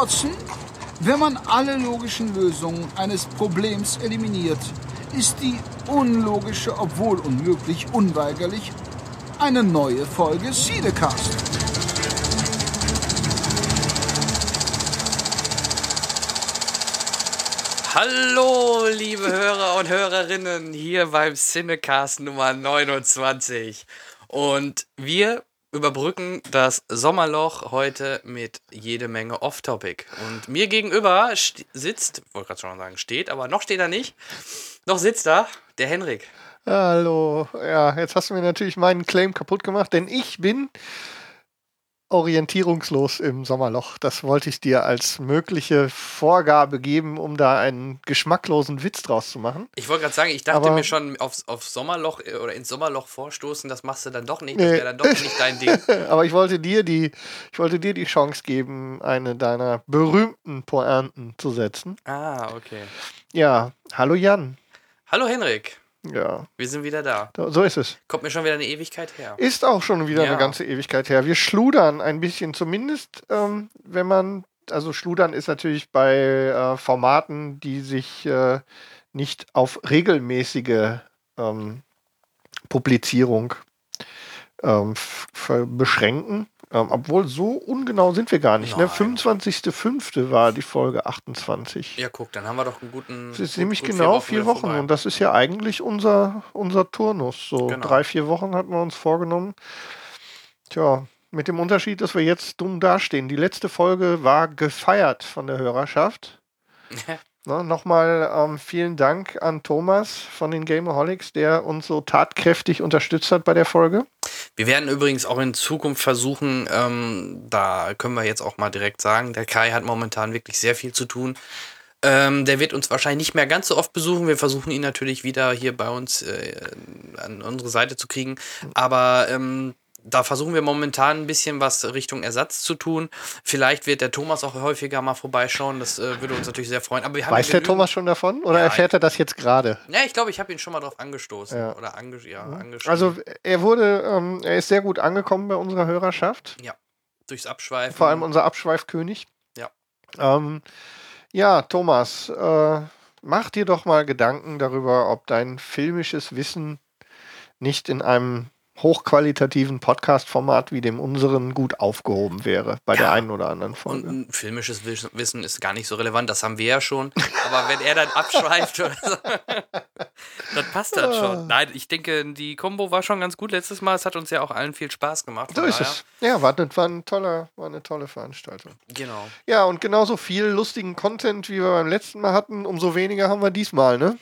Watson, wenn man alle logischen Lösungen eines Problems eliminiert, ist die unlogische, obwohl unmöglich, unweigerlich eine neue Folge Siedecast. Hallo, liebe Hörer und Hörerinnen, hier beim Cinecast Nummer 29. Und wir überbrücken das Sommerloch heute mit jede Menge Off-Topic. Und mir gegenüber sitzt, wollte gerade schon sagen, steht, aber noch steht er nicht. Noch sitzt da der Henrik. Hallo. Ja, jetzt hast du mir natürlich meinen Claim kaputt gemacht, denn ich bin orientierungslos im Sommerloch. Das wollte ich dir als mögliche Vorgabe geben, um da einen geschmacklosen Witz draus zu machen. Ich wollte gerade sagen, ich dachte Aber mir schon aufs, auf Sommerloch äh, oder ins Sommerloch vorstoßen, das machst du dann doch nicht. Das wäre dann doch nicht dein Ding. Aber ich wollte dir die, ich wollte dir die Chance geben, eine deiner berühmten Pointen zu setzen. Ah, okay. Ja, hallo Jan. Hallo Henrik. Ja. Wir sind wieder da. So ist es. Kommt mir schon wieder eine Ewigkeit her. Ist auch schon wieder ja. eine ganze Ewigkeit her. Wir schludern ein bisschen, zumindest ähm, wenn man, also schludern ist natürlich bei äh, Formaten, die sich äh, nicht auf regelmäßige ähm, Publizierung ähm, beschränken. Ähm, obwohl, so ungenau sind wir gar nicht. Ne? 25.05. war die Folge 28. Ja, guck, dann haben wir doch einen guten. Das ist gut, nämlich gut genau vier Wochen. Vier Wochen. Und das ist ja eigentlich unser, unser Turnus. So genau. drei, vier Wochen hatten wir uns vorgenommen. Tja, mit dem Unterschied, dass wir jetzt dumm dastehen. Die letzte Folge war gefeiert von der Hörerschaft. Ne, Nochmal ähm, vielen Dank an Thomas von den Gameaholics, der uns so tatkräftig unterstützt hat bei der Folge. Wir werden übrigens auch in Zukunft versuchen, ähm, da können wir jetzt auch mal direkt sagen, der Kai hat momentan wirklich sehr viel zu tun. Ähm, der wird uns wahrscheinlich nicht mehr ganz so oft besuchen. Wir versuchen ihn natürlich wieder hier bei uns äh, an unsere Seite zu kriegen. Aber ähm, da versuchen wir momentan ein bisschen was Richtung Ersatz zu tun. Vielleicht wird der Thomas auch häufiger mal vorbeischauen. Das äh, würde uns natürlich sehr freuen. Weiß der Thomas schon davon oder ja, erfährt er das jetzt gerade? Ja, ich glaube, ich habe ihn schon mal darauf angestoßen ja. oder ange ja, mhm. Also er wurde, ähm, er ist sehr gut angekommen bei unserer Hörerschaft. Ja, durchs Abschweifen. Vor allem unser Abschweifkönig. Ja. Ähm, ja, Thomas, äh, mach dir doch mal Gedanken darüber, ob dein filmisches Wissen nicht in einem hochqualitativen Podcast-Format wie dem unseren gut aufgehoben wäre bei ja. der einen oder anderen Folge. Und filmisches Wissen ist gar nicht so relevant, das haben wir ja schon. Aber wenn er dann abschweift oder so, dann passt das schon. Nein, ich denke, die Combo war schon ganz gut letztes Mal. Es hat uns ja auch allen viel Spaß gemacht. So ist es. Ja, war, war, ein toller, war eine tolle Veranstaltung. Genau. Ja, und genauso viel lustigen Content, wie wir beim letzten Mal hatten, umso weniger haben wir diesmal, ne?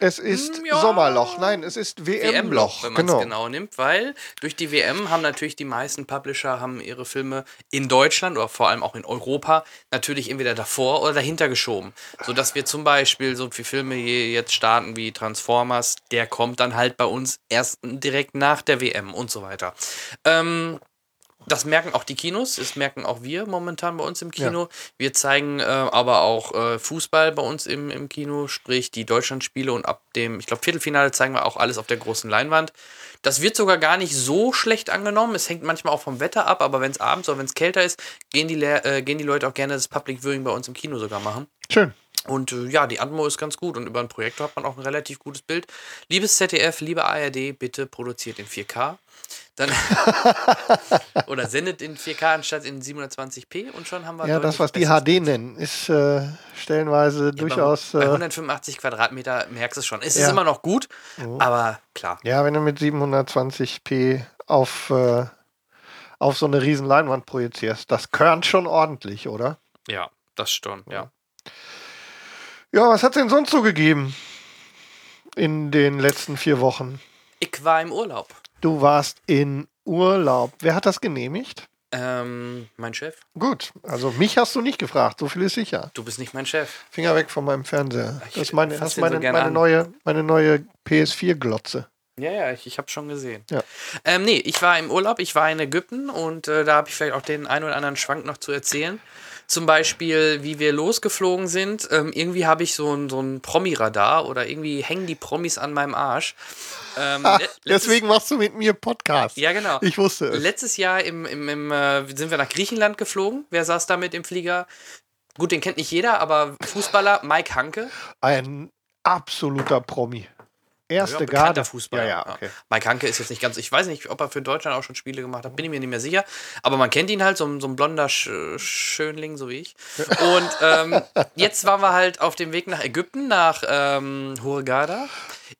Es ist ja. Sommerloch. Nein, es ist WM-Loch. WM wenn man es genau. genau nimmt, weil durch die WM haben natürlich die meisten Publisher haben ihre Filme in Deutschland oder vor allem auch in Europa natürlich entweder davor oder dahinter geschoben. Sodass wir zum Beispiel so viele Filme jetzt starten wie Transformers, der kommt dann halt bei uns erst direkt nach der WM und so weiter. Ähm, das merken auch die Kinos, das merken auch wir momentan bei uns im Kino. Ja. Wir zeigen äh, aber auch äh, Fußball bei uns im, im Kino, sprich die Deutschlandspiele und ab dem, ich glaube, Viertelfinale zeigen wir auch alles auf der großen Leinwand. Das wird sogar gar nicht so schlecht angenommen. Es hängt manchmal auch vom Wetter ab, aber wenn es abends oder wenn es kälter ist, gehen die, äh, gehen die Leute auch gerne das Public Viewing bei uns im Kino sogar machen. Schön. Und äh, ja, die Atmo ist ganz gut und über einen Projektor hat man auch ein relativ gutes Bild. Liebes ZDF, liebe ARD, bitte produziert in 4K. Dann oder sendet in 4K anstatt in 720p und schon haben wir. Ja, das, was die HD Bild. nennen, ist äh, stellenweise ja, durchaus. Bei, bei 185 äh, Quadratmeter merkst du es schon. Es ja. ist immer noch gut, mhm. aber klar. Ja, wenn du mit 720p auf, äh, auf so eine riesen Leinwand projizierst, das körnt schon ordentlich, oder? Ja, das schon, ja. Ja, was hat es denn sonst so gegeben in den letzten vier Wochen? Ich war im Urlaub. Du warst in Urlaub. Wer hat das genehmigt? Ähm, mein Chef. Gut, also mich hast du nicht gefragt, so viel ist sicher. Du bist nicht mein Chef. Finger weg von meinem Fernseher. Das ist meine, das meine, meine neue, meine neue PS4-Glotze. Ja, ja, ich, ich habe schon gesehen. Ja. Ähm, nee, ich war im Urlaub, ich war in Ägypten und äh, da habe ich vielleicht auch den einen oder anderen Schwank noch zu erzählen. Zum Beispiel, wie wir losgeflogen sind. Ähm, irgendwie habe ich so ein, so ein Promi-Radar oder irgendwie hängen die Promis an meinem Arsch. Ähm, letztes- deswegen machst du mit mir Podcast. Ja, genau. Ich wusste es. Letztes Jahr im, im, im, äh, sind wir nach Griechenland geflogen. Wer saß da mit im Flieger? Gut, den kennt nicht jeder, aber Fußballer Mike Hanke. Ein absoluter Promi. Erste bekannter Garde. Fußballer. Ja, ja, okay. Mike Hanke ist jetzt nicht ganz, ich weiß nicht, ob er für Deutschland auch schon Spiele gemacht hat, bin ich mir nicht mehr sicher. Aber man kennt ihn halt, so, ein- so ein blonder Sch Schönling, so wie ich. Und ähm, jetzt waren wir halt auf dem Weg nach Ägypten, nach ähm, Hurghada,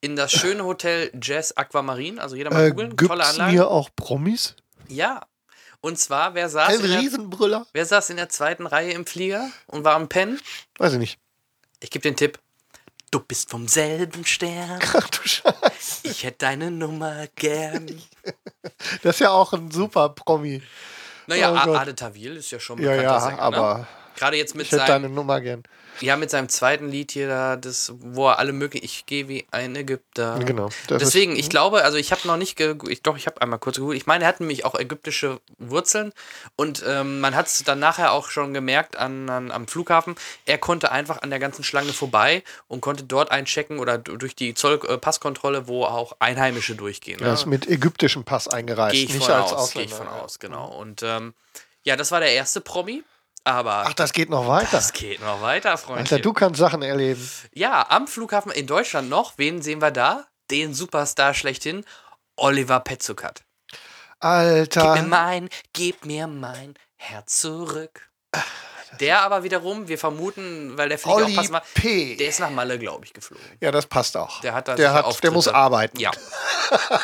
in das schöne Hotel Jazz Aquamarine. Also jeder mal Äh, googeln, tolle Anlage. hier auch Promis? Ja. Und zwar, wer saß, Ein in der, Riesenbrüller? wer saß in der zweiten Reihe im Flieger und war am Pennen? Weiß ich nicht. Ich gebe den Tipp. Du bist vom selben Stern. Ach du Scheiße. Ich hätte deine Nummer gern. Das ist ja auch ein super Promi. Naja, Oh. Ade Tawil ist ja schon Ja, bekannter ja, Sänger, ne? aber Gerade jetzt mit ich seinem, deine Nummer gern. ja, mit seinem zweiten Lied hier da, das, wo er alle möglichen, ich gehe wie ein Ägypter. Genau. Deswegen, ist, ich glaube, also ich habe noch nicht, ich, doch, ich habe einmal kurz gegoogelt. Ich meine, er hat nämlich auch ägyptische Wurzeln und ähm, man hat es dann nachher auch schon gemerkt an, an, am Flughafen. Er konnte einfach an der ganzen Schlange vorbei und konnte dort einchecken oder durch die Zollpasskontrolle, wo auch Einheimische durchgehen. er ne? ist mit ägyptischem Pass eingereist, Gehe ich nicht von als aus, gehe ich Ausländer. von ja. aus, genau. Und ähm, ja, das war der erste Promi, aber Ach, das geht noch weiter. das geht noch weiter, Freundchen. Alter, du kannst Sachen erleben. Ja, am Flughafen in Deutschland noch, wen sehen wir da? Den Superstar schlechthin, Oliver Petzokat. Gib mir Alter. mein, gib mir mein Herz zurück. Der aber wiederum, wir vermuten, weil der Flieger auch Olli passen war, P. der ist nach Malle, glaube ich, geflogen. Ja, das passt auch. Der hat da der, hat, der muss arbeiten. Ja.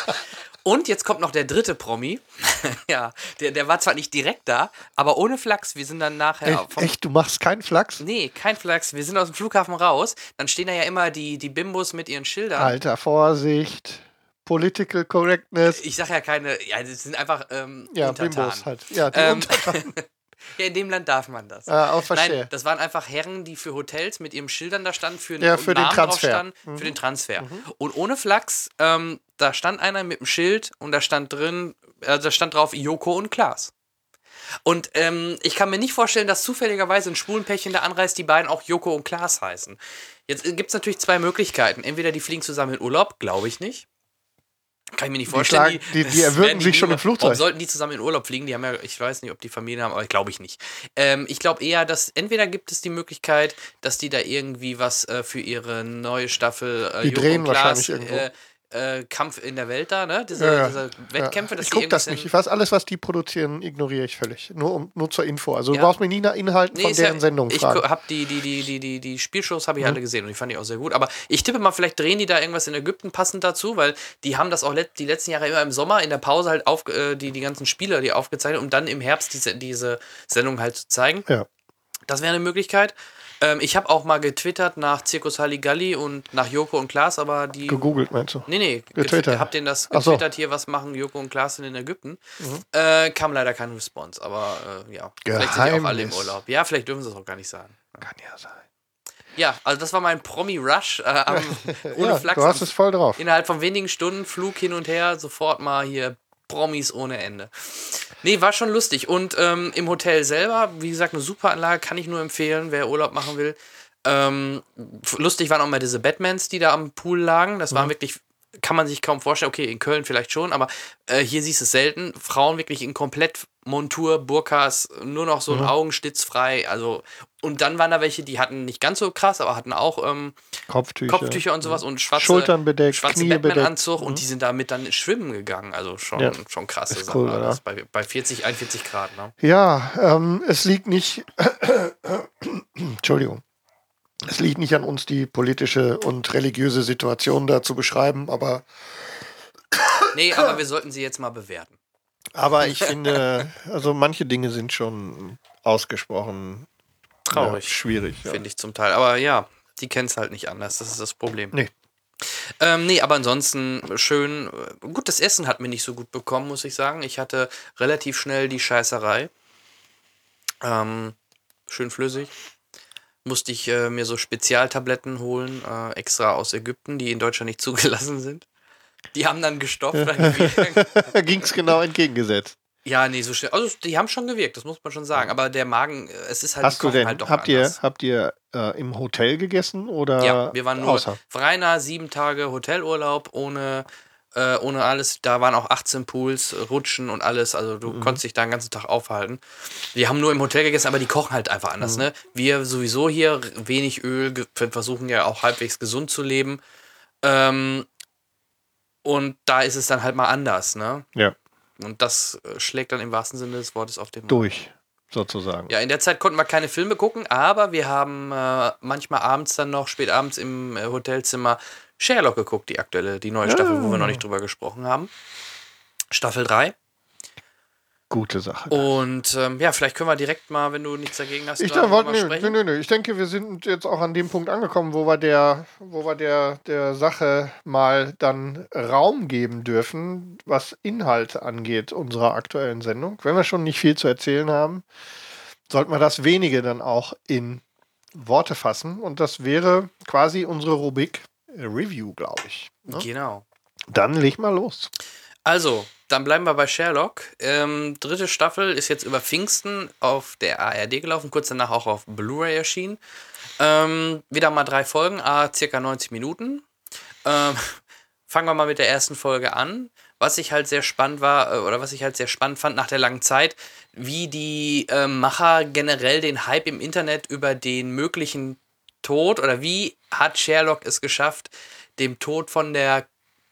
Und jetzt kommt noch der dritte Promi. ja, der, der war zwar nicht direkt da, aber ohne Flachs. Wir sind dann nachher Echt, vom echt, du machst keinen Flachs? Nee, kein Flachs. Wir sind aus dem Flughafen raus. Dann stehen da ja immer die, die Bimbos mit ihren Schildern. Alter, Vorsicht. Political Correctness. Ich sag ja keine, ja, das sind einfach ähm, Ja. Bimbos halt. Ja, die Ähm. Ja, in dem Land darf man das. Ah, auch verstehe. Nein, das waren einfach Herren, die für Hotels mit ihren Schildern da standen, für, Ja, für den Namen Transfer. standen, für den Transfer. Und ohne Flachs, ähm, da stand einer mit dem Schild und da stand drin, äh, da stand drauf Joko und Klaas. Und ähm, ich kann mir nicht vorstellen, dass zufälligerweise ein schwulen Pärchen da anreist, die beiden auch Joko und Klaas heißen. Jetzt gibt es natürlich zwei Möglichkeiten. Entweder die fliegen zusammen in Urlaub, glaube ich nicht. Kann ich mir nicht vorstellen. schlagen- die- die erwürgen sich schon im Flugzeug. Warum sollten die zusammen in Urlaub fliegen? Die haben ja, ich weiß nicht, ob die Familie haben, aber glaube ich nicht. Ähm, ich glaube eher, dass entweder gibt es die Möglichkeit, dass die da irgendwie was äh, für ihre neue Staffel äh, Die drehen wahrscheinlich irgendwo. Äh, äh, Kampf in der Welt da, ne? Diese, Ja, diese Wettkämpfe, ja. Ich gucke das nicht. Ich weiß, alles, was die produzieren, ignoriere ich völlig. Nur, um, nur zur Info. Also Ja. du brauchst mir nie nach Inhalten von ist ja- deren Sendung Ich fragen. habe die, die, die, die, die, die Spielshows Mhm. habe ich alle gesehen und die fand ich auch sehr gut. Aber ich tippe mal, vielleicht drehen die da irgendwas in Ägypten passend dazu, weil die haben das auch let die letzten Jahre immer im Sommer in der Pause halt auf, äh, die, die ganzen Spieler, die aufgezeichnet, um dann im Herbst diese, diese Sendung halt zu zeigen. Ja. Das wäre eine Möglichkeit. Ähm, ich habe auch mal getwittert nach Zirkus Halligalli und nach Joko und Klaas, aber die. Gegoogelt, meinst du? Nee, nee, Getwittert. getwittert. Hab denen das Ach so. Mhm. getwittert hier, was machen Joko und Klaas denn in Ägypten? Äh, kam leider kein Response, aber äh, ja. Vielleicht sind die auch alle im Geheimnis. Urlaub. Ja, vielleicht dürfen sie es auch gar nicht sagen. Kann ja sein. Ja, also das war mein Promi-Rush. Äh, ohne Ja, Flachs. du hast es voll drauf. Innerhalb von wenigen Stunden Flug hin und her, sofort mal hier Promis ohne Ende. Nee, war schon lustig. Und ähm, im Hotel selber, wie gesagt, eine super Anlage, kann ich nur empfehlen, wer Urlaub machen will. Ähm, lustig waren auch mal diese Batmans, die da am Pool lagen. Das Mhm. waren wirklich, kann man sich kaum vorstellen. Okay, in Köln vielleicht schon, aber äh, hier siehst du es selten. Frauen wirklich in komplett Montur, Burkas, nur noch so Mhm. ein Augenstitz frei. Also, und dann waren da welche, die hatten nicht ganz so krass, aber hatten auch ähm, Kopftücher. Kopftücher und sowas und schwarze, Schultern bedeckt, schwarze Knie bedeckt. Batman-Anzug und die sind damit dann schwimmen gegangen. Also schon, Ja. schon krasse Ist Sache. cool, oder? alles bei, bei 40, 41 Grad. Ne? Ja, ähm, es liegt nicht. Entschuldigung. Es liegt nicht an uns, die politische und religiöse Situation da zu beschreiben, aber, Nee, aber wir sollten sie jetzt mal bewerten. aber ich finde, also manche Dinge sind schon ausgesprochen Traurig. Ja, schwierig. Ja. Finde ich zum Teil. Aber ja, die kennen es halt nicht anders. Das ist das Problem. Nee. Ähm, nee, aber ansonsten schön. äh, Gut, das Essen hat mir nicht so gut bekommen, muss ich sagen. Ich hatte relativ schnell die Scheißerei. Ähm, schön flüssig. Musste ich äh, mir so Spezialtabletten holen, äh, extra aus Ägypten, die in Deutschland nicht zugelassen sind. Die haben dann gestopft. Ging es genau entgegengesetzt. Ja, nee, so schnell. Also die haben schon gewirkt, das muss man schon sagen. Aber der Magen, äh, es ist halt, Hast du denn, halt doch habt anders. ihr, habt ihr äh, im Hotel gegessen oder Ja, wir waren nur außer? reiner sieben Tage Hotelurlaub ohne, äh, ohne alles. Da waren auch 18 Pools, Rutschen und alles. Also du konntest dich da den ganzen Tag aufhalten. Wir haben nur im Hotel gegessen, aber die kochen halt einfach anders. Ne? Wir sowieso hier wenig Öl, versuchen ja auch halbwegs gesund zu leben. Ähm, und da ist es dann halt mal anders. Ne? Ja, Und das äh, schlägt dann im wahrsten Sinne des Wortes auf den durch, sozusagen. Ja, in der Zeit konnten wir keine Filme gucken, aber wir haben äh, manchmal abends dann noch, spät abends im äh, Hotelzimmer Sherlock geguckt, die aktuelle, die neue Staffel, wo wir noch nicht drüber gesprochen haben. Staffel 3. Gute Sache. Und ähm, ja, vielleicht können wir direkt mal, wenn du nichts dagegen hast, Ich, da wollte, nö, sprechen. nö, nö, ich denke, wir sind jetzt auch an dem Punkt angekommen, wo wir der, wo wir der, der Sache mal dann Raum geben dürfen, was Inhalt angeht unserer aktuellen Sendung. Wenn wir schon nicht viel zu erzählen haben, sollten wir das wenige dann auch in Worte fassen. Und das wäre quasi unsere Rubrik Review, glaube ich. Ne? Genau. Dann leg mal los. Also, dann bleiben wir bei Sherlock. Ähm, dritte Staffel ist jetzt über Pfingsten auf der ARD gelaufen, kurz danach auch auf Blu-ray erschienen. Ähm, wieder mal drei Folgen, a circa 90 Minuten. Ähm, fangen wir mal mit der ersten Folge an. Was ich halt sehr spannend war, äh, oder was ich halt sehr spannend fand nach der langen Zeit, wie die äh, Macher generell den Hype im Internet über den möglichen Tod oder wie hat Sherlock es geschafft, dem Tod von der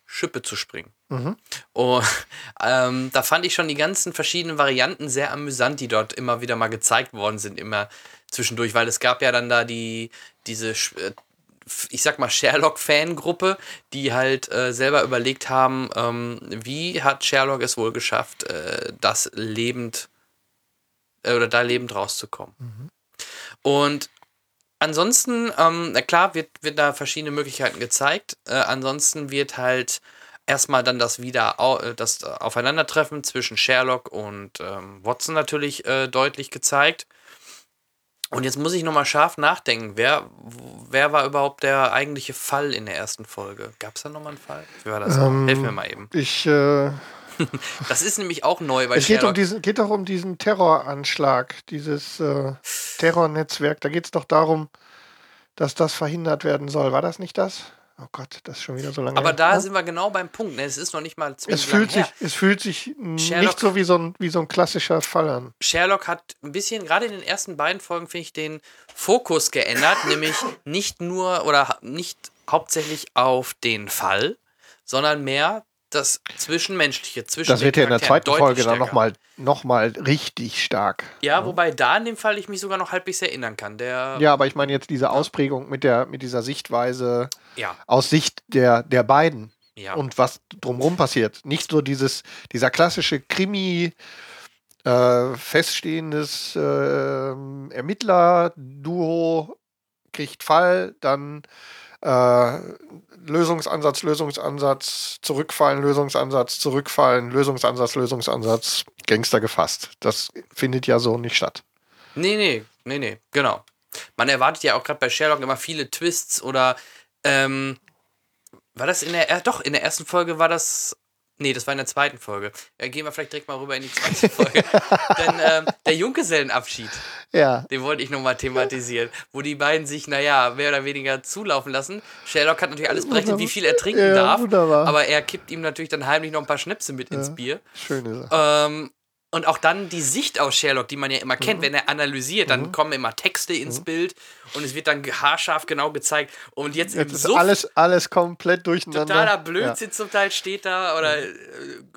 Schippe zu springen. Und ähm, da fand ich schon die ganzen verschiedenen Varianten sehr amüsant, die dort immer wieder mal gezeigt worden sind, immer zwischendurch, weil es gab ja dann da die, diese, äh, ich sag mal, Sherlock-Fangruppe, die halt äh, selber überlegt haben, ähm, wie hat Sherlock es wohl geschafft, äh, das lebend äh, oder da lebend rauszukommen. Und ansonsten, ähm, na klar, wird, wird da verschiedene Möglichkeiten gezeigt. Äh, ansonsten wird halt erstmal dann das wieder äh, das Aufeinandertreffen zwischen Sherlock und ähm, Watson natürlich äh, deutlich gezeigt. Und jetzt muss ich nochmal scharf nachdenken. Wer, wer war überhaupt der eigentliche Fall in der ersten Folge? Gab es da nochmal einen Fall? Wie war das? Ähm, Helf mir mal eben. Ich, äh, Das ist nämlich auch neu bei es geht, um diesen, geht doch um diesen Terroranschlag, dieses äh, Terrornetzwerk. Da geht es doch darum, dass das verhindert werden soll. War das nicht das? Oh Gott, das ist schon wieder so lange Aber her. da Ja? sind wir genau beim Punkt. Ne? Es ist noch nicht mal es fühlt, sich, her. es fühlt sich Sherlock- nicht so wie so, ein, wie so ein klassischer Fall an. Sherlock hat ein bisschen, gerade in den ersten beiden Folgen, finde ich, den Fokus geändert, nämlich nicht nur oder nicht hauptsächlich auf den Fall, sondern mehr das Zwischenmenschliche, zwischen Das den wird ja in der zweiten Folge dann stärker. Nochmal noch mal richtig stark. Ja, wobei da in dem Fall ich mich sogar noch halbwegs erinnern kann. Der, Ja, aber ich meine jetzt diese Ausprägung mit, der, mit dieser Sichtweise ja, aus Sicht der, der beiden. ja. und was drumherum passiert. Nicht so dieses, dieser klassische Krimi, äh, feststehendes äh, Ermittler-Duo kriegt Fall, dann äh, Lösungsansatz, Lösungsansatz, zurückfallen, Lösungsansatz, zurückfallen, Lösungsansatz, Lösungsansatz, Gangster gefasst. Das findet ja so nicht statt. Nee, nee, nee, nee, genau. Man erwartet ja auch gerade bei Sherlock immer viele Twists oder ähm, war das in der er- doch in der ersten Folge war das nee, das war in der zweiten Folge. Ja, gehen wir vielleicht direkt mal rüber in die zweite Folge. Denn ähm, der Junggesellenabschied, Ja. den wollte ich nochmal thematisieren, wo die beiden sich, naja, mehr oder weniger zulaufen lassen. Sherlock hat natürlich alles berechnet, wie viel er trinken Ja, darf, wunderbar. aber er kippt ihm natürlich dann heimlich noch ein paar Schnäpse mit ins Bier. Schöne Sache. Ähm, und auch dann die Sicht aus Sherlock, die man ja immer kennt, wenn er analysiert, dann kommen immer Texte ins Bild und es wird dann haarscharf genau gezeigt. Und jetzt, Jetzt im ist Suff, alles, alles komplett durcheinander. totaler Blödsinn zum Teil steht da oder äh,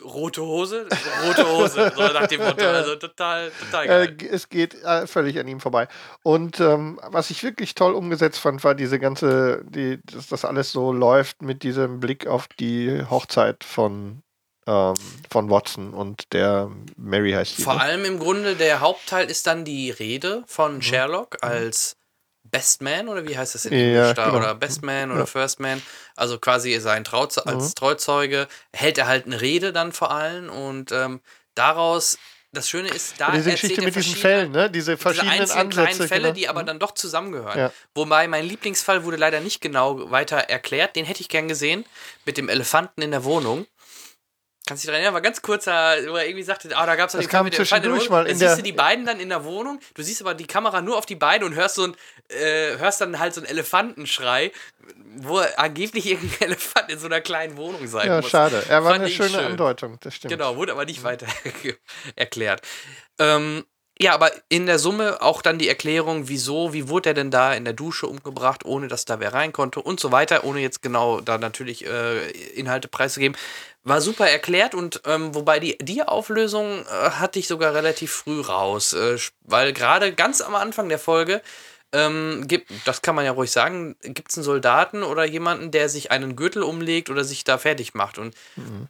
rote Hose, rote Hose, so nach dem Motto. Also total, total Äh, geil. g- es geht äh, völlig an ihm vorbei. Und ähm, was ich wirklich toll umgesetzt fand, war diese ganze, die, dass das alles so läuft mit diesem Blick auf die Hochzeit von, ähm, von Watson und der Mary heißt die. Vor ne? allem im Grunde der Hauptteil ist dann die Rede Mhm. von Sherlock als Best Man oder wie heißt das in Ja, Englisch da? genau. Oder Best Man oder First Man. Also quasi sein Trauze als Mhm. Trauzeuge hält er halt eine Rede dann vor allem und ähm, daraus das Schöne ist, da Diese erzählt Geschichte mit diesen Fällen, ne? Diese diese verschiedenen einzelnen kleinen Ansätze. Fälle, genau. die aber dann doch zusammengehören. Ja. Wobei mein Lieblingsfall wurde leider nicht genau weiter erklärt. Den hätte ich gern gesehen. Mit dem Elefanten in der Wohnung. Kannst du dich daran erinnern? War ganz kurzer, wo er irgendwie sagte, ah, da gab es den kam zwischendurch mal in Dann siehst du die beiden dann in der Wohnung. Du siehst aber die Kamera nur auf die beiden und hörst so ein, äh, hörst dann halt so einen Elefantenschrei, wo angeblich irgendein Elefant in so einer kleinen Wohnung sein Ja, muss. schade. Er war Fand eine schöne schön. Andeutung, das stimmt. Genau, wurde aber nicht weiter erklärt. Ähm, ja, aber in der Summe auch dann die Erklärung, wieso, wie wurde er denn da in der Dusche umgebracht, ohne dass da wer rein konnte und so weiter, ohne jetzt genau da natürlich äh, Inhalte preiszugeben. War super erklärt und ähm, wobei die, die Auflösung äh, hatte ich sogar relativ früh raus, äh, weil gerade ganz am Anfang der Folge ähm, gibt, das kann man ja ruhig sagen, gibt es einen Soldaten oder jemanden, der sich einen Gürtel umlegt oder sich da fertig macht. Und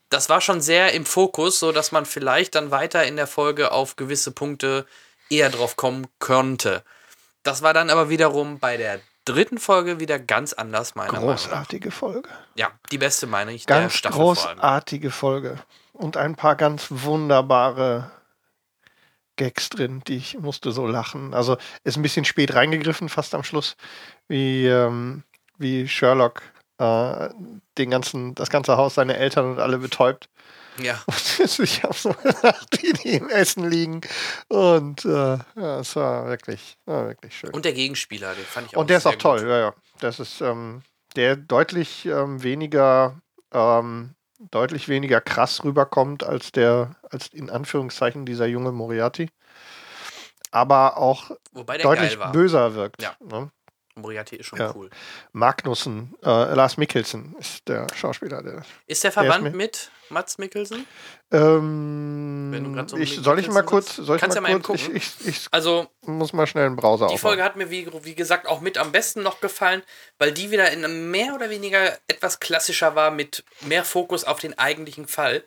das war schon sehr im Fokus, so dass man vielleicht dann weiter in der Folge auf gewisse Punkte eher drauf kommen könnte. Das war dann aber wiederum bei der dritten Folge wieder ganz anders, meiner Meinung nach. Großartige Folge. Ja, die beste, meine ich, der Ganz Staffel vor allem. großartige Folge. Und ein paar ganz wunderbare Gags drin, die ich musste so lachen. Also ist ein bisschen spät reingegriffen, fast am Schluss, wie, ähm, wie Sherlock äh, den ganzen, das ganze Haus, seine Eltern und alle betäubt. Ja, Und ich habe so gedacht, wie die im Essen liegen. Und äh, ja, es war wirklich, war wirklich schön. und der Gegenspieler, den fand ich auch Und der ist auch toll, gut. ja, ja. Das ist ähm, der deutlich ähm, weniger, ähm, deutlich weniger krass rüberkommt als der, als in Anführungszeichen dieser junge Moriarty. Aber auch Wobei der deutlich geil war. böser wirkt. Ja. Ne? Moriarty ist schon Ja. cool. Magnussen, äh, Lars Mikkelsen ist der Schauspieler. Der, Ist der verwandt mir- mit Mats Mikkelsen? ähm, Wenn du grad so ich, mit soll ich mal kurz, soll ich Kannst mal ja mal kurz, ich, gucken. ich, ich Also, muss mal schnell einen Browser Die aufmachen. Folge hat mir, wie, wie gesagt, auch mit am besten noch gefallen, weil die wieder in mehr oder weniger etwas klassischer war, mit mehr Fokus auf den eigentlichen Fall.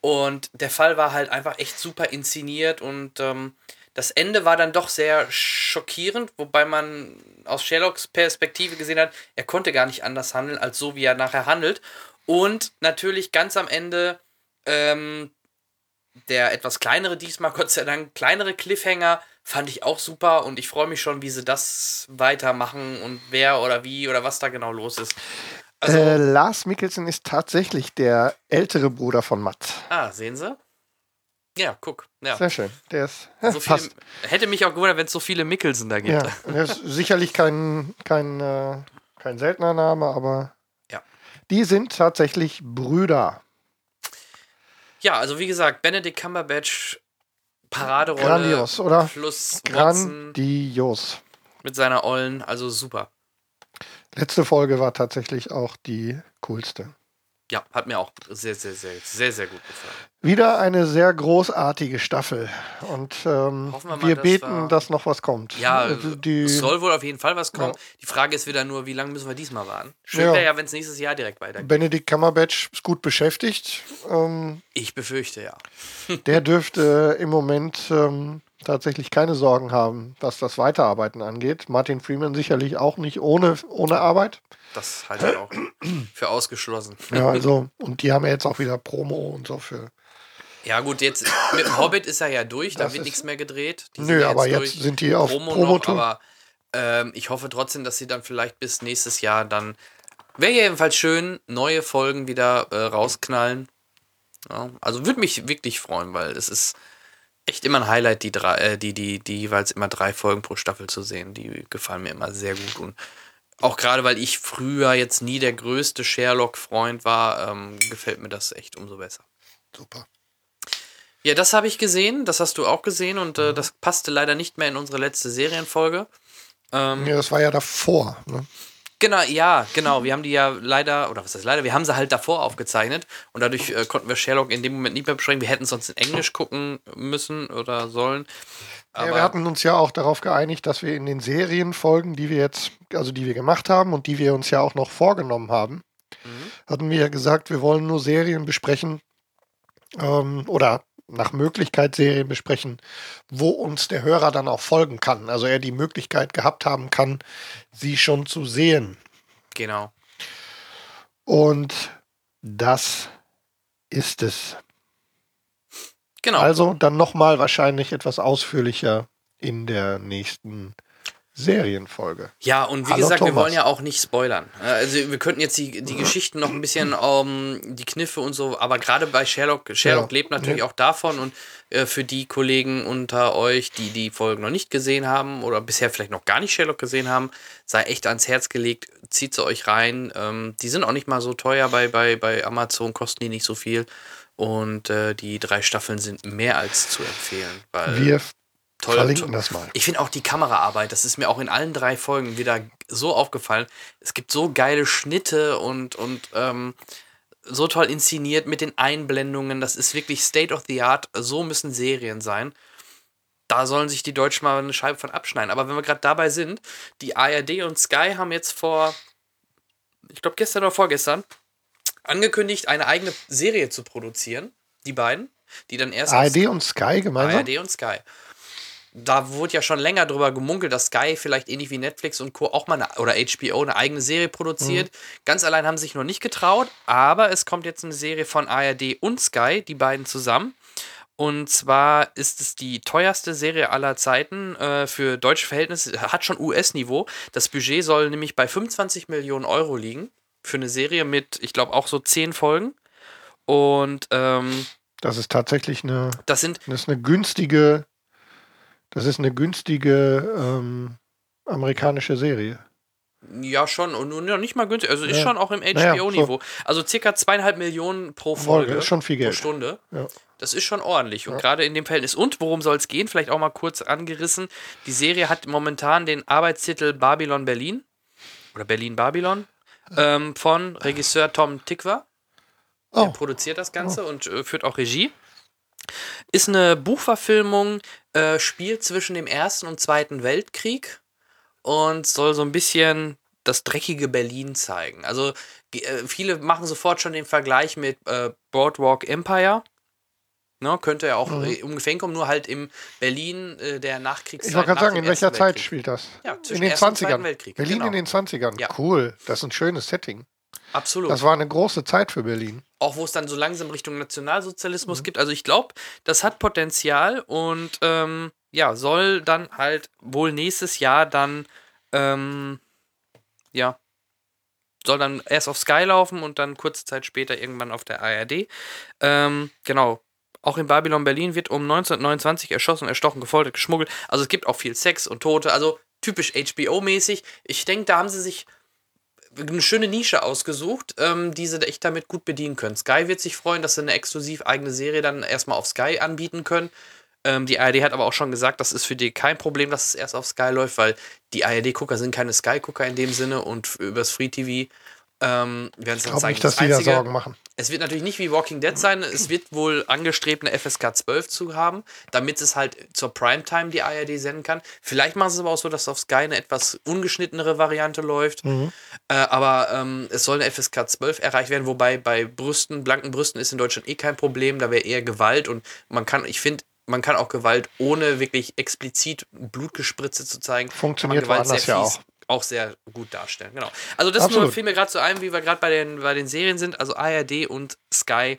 Und der Fall war halt einfach echt super inszeniert und ähm, das Ende war dann doch sehr schockierend, wobei man aus Sherlocks Perspektive gesehen hat, er konnte gar nicht anders handeln, als so wie er nachher handelt. Und natürlich ganz am Ende ähm, der etwas kleinere diesmal, Gott sei Dank, kleinere Cliffhanger fand ich auch super und ich freue mich schon, wie sie das weitermachen und wer oder wie oder was da genau los ist. Also, äh, Lars Mikkelsen ist tatsächlich der ältere Bruder von Matt. ah, sehen Sie? Ja, guck. Ja. Sehr schön. Der ist ja, So viele, hätte mich auch gewundert, wenn es so viele Mickelsen da gibt. Ja, der ist sicherlich kein, kein, äh, kein seltener Name, aber Ja. die sind tatsächlich Brüder. Ja, also wie gesagt, Benedict Cumberbatch, Paraderolle. Grandios, oder? Plus Grandios. mit seiner Ollen, also super. Letzte Folge war tatsächlich auch die coolste. Ja, hat mir auch sehr, sehr, sehr, sehr, sehr gut gefallen. Wieder eine sehr großartige Staffel. Und ähm, wir mal, wir dass beten, wir- dass noch was kommt. Ja, Also die, es soll wohl auf jeden Fall was kommen. Ja. Die Frage ist wieder nur, wie lange müssen wir diesmal warten? Schön Ja. wäre ja, wenn es nächstes Jahr direkt weitergeht. Benedict Cumberbatch ist gut beschäftigt. Ähm, Ich befürchte ja. Der dürfte im Moment ähm, tatsächlich keine Sorgen haben, was das Weiterarbeiten angeht. Martin Freeman sicherlich auch nicht ohne, ohne Arbeit. Das halte ich auch für ausgeschlossen. Ja, also, und die haben ja jetzt auch wieder Promo und so für. Ja, gut, jetzt mit dem Hobbit ist er ja durch, da Das wird nichts mehr gedreht. Die Nö, ja aber durch. jetzt sind die auf Promo noch, Promotour. aber ähm, ich hoffe trotzdem, dass sie dann vielleicht bis nächstes Jahr dann. Wäre jedenfalls schön, neue Folgen wieder äh, rausknallen. Ja, also würde mich wirklich freuen, weil es ist echt immer ein Highlight, die drei, äh, die, die, die jeweils immer drei Folgen pro Staffel zu sehen. Die gefallen mir immer sehr gut. Und auch gerade weil ich früher jetzt nie der größte Sherlock-Freund war, ähm, gefällt mir das echt umso besser. Super. Ja, das habe ich gesehen, das hast du auch gesehen und äh, das passte leider nicht mehr in unsere letzte Serienfolge. Ähm, Ja, das war ja davor. Ne? Genau, ja, genau. Wir haben die ja leider, oder was heißt leider, wir haben sie halt davor aufgezeichnet und dadurch äh, konnten wir Sherlock in dem Moment nicht mehr besprechen. Wir hätten sonst in Englisch gucken müssen oder sollen. Aber Ja, wir hatten uns ja auch darauf geeinigt, dass wir in den Serienfolgen, die wir jetzt, also die wir gemacht haben und die wir uns ja auch noch vorgenommen haben, Mhm. hatten wir ja gesagt, wir wollen nur Serien besprechen ähm, oder nach Möglichkeit Serien besprechen, wo uns der Hörer dann auch folgen kann. Also er die Möglichkeit gehabt haben kann, sie schon zu sehen. genau. Und das ist es. Genau. Also dann nochmal wahrscheinlich etwas ausführlicher in der nächsten Serienfolge. Ja, und wie Hallo, gesagt, wir Thomas. wollen ja auch nicht spoilern. Äh, Also wir könnten jetzt die, die Geschichten noch ein bisschen, ähm, die Kniffe und so, aber gerade bei Sherlock, Sherlock Ja. lebt natürlich Ja. auch davon und äh, für die Kollegen unter euch, die die Folgen noch nicht gesehen haben oder bisher vielleicht noch gar nicht Sherlock gesehen haben, sei echt ans Herz gelegt, zieht sie euch rein. Ähm, die sind auch nicht mal so teuer bei, bei, bei Amazon, kosten die nicht so viel. Und äh, die drei Staffeln sind mehr als zu empfehlen. Weil Wir toll, verlinken das mal. Ich finde auch die Kameraarbeit, das ist mir auch in allen drei Folgen wieder so aufgefallen. Es gibt so geile Schnitte und, und ähm, so toll inszeniert mit den Einblendungen. Das ist wirklich State of the Art. So müssen Serien sein. Da sollen sich die Deutschen mal eine Scheibe von abschneiden. Aber wenn wir gerade dabei sind, die ARD und Sky haben jetzt vor, ich glaube gestern oder vorgestern, angekündigt, eine eigene Serie zu produzieren. Die beiden. Die dann erst ARD und Sky gemeinsam? ARD und Sky. Da wurde ja schon länger drüber gemunkelt, dass Sky vielleicht ähnlich wie Netflix und Co. auch mal eine, oder HBO eine eigene Serie produziert. Ganz allein haben sie sich noch nicht getraut, aber es kommt jetzt eine Serie von ARD und Sky, die beiden zusammen. Und zwar ist es die teuerste Serie aller Zeiten äh, für deutsche Verhältnisse, hat schon US-Niveau. Das Budget soll nämlich bei 25 Millionen Euro liegen für eine Serie mit, ich glaube, auch so 10 Folgen. Und ähm, Das ist tatsächlich eine, das sind das ist eine günstige, das ist eine günstige ähm, amerikanische Serie. Ja, schon. Und nun ja, nicht mal günstig. Also ist Ja. schon auch im Naja, HBO-Niveau. Also circa zweieinhalb Millionen pro Folge. ist schon viel Pro Geld. Stunde. Ja. Das ist schon ordentlich. Und gerade in dem Verhältnis. Und worum soll es gehen? Vielleicht auch mal kurz angerissen. Die Serie hat momentan den Arbeitstitel Babylon Berlin. Oder Berlin Babylon. Ähm, von Regisseur Tom Tikva. Oh, Der produziert das Ganze und äh, führt auch Regie. Ist eine Buchverfilmung, äh, spielt zwischen dem Ersten und Zweiten Weltkrieg und soll so ein bisschen das dreckige Berlin zeigen. Also äh, viele machen sofort schon den Vergleich mit äh, Boardwalk Empire. Ne, könnte ja auch Mhm. äh, ungefähr hinkommen, nur halt im Berlin äh, der Nachkriegszeit. ich wollte gerade sagen, in welcher Zeit Weltkrieg. spielt das? Ja, in zwischen den und Zweiten 20ern. Weltkrieg. Berlin genau. in den 20ern. Ja. Cool. Das ist ein schönes Setting. Absolut. Das war eine große Zeit für Berlin. auch wo es dann so langsam Richtung Mhm. Nationalsozialismus gibt. Also ich glaube, das hat Potenzial und ähm, ja, soll dann halt wohl nächstes Jahr dann, ähm, ja, soll dann erst auf Sky laufen und dann kurze Zeit später irgendwann auf der ARD. Ähm, genau. Auch in Babylon Berlin wird um 1929 erschossen, erstochen, gefoltert, geschmuggelt. Also es gibt auch viel Sex und Tote. Also typisch HBO-mäßig. Ich denke, da haben sie sich eine schöne Nische ausgesucht, ähm, die sie echt damit gut bedienen können. Sky wird sich freuen, dass sie eine exklusiv eigene Serie dann erstmal auf Sky anbieten können. Ähm, die ARD hat aber auch schon gesagt, das ist für die kein Problem, dass es erst auf Sky läuft, weil die ARD-Gucker sind keine Sky-Gucker in dem Sinne und übers Free TV ähm, Ich glaube nicht, dass die da Sorgen machen. Es wird natürlich nicht wie Walking Dead sein. Es wird wohl angestrebt, eine FSK 12 zu haben, damit es halt zur Primetime die ARD senden kann. Vielleicht machen sie es aber auch so, dass auf Sky eine etwas ungeschnittenere Variante läuft. Mhm. Äh, aber ähm, es soll eine FSK 12 erreicht werden, wobei bei Brüsten, blanken Brüsten ist in Deutschland eh kein Problem. Da wäre eher Gewalt und man kann, ich finde, man kann auch Gewalt ohne wirklich explizit Blutgespritze zu zeigen. Funktioniert woanders ja auch. Auch sehr gut darstellen. Genau. Also das nur fiel mir gerade so ein, wie wir gerade bei den, bei den Serien sind. Also ARD und Sky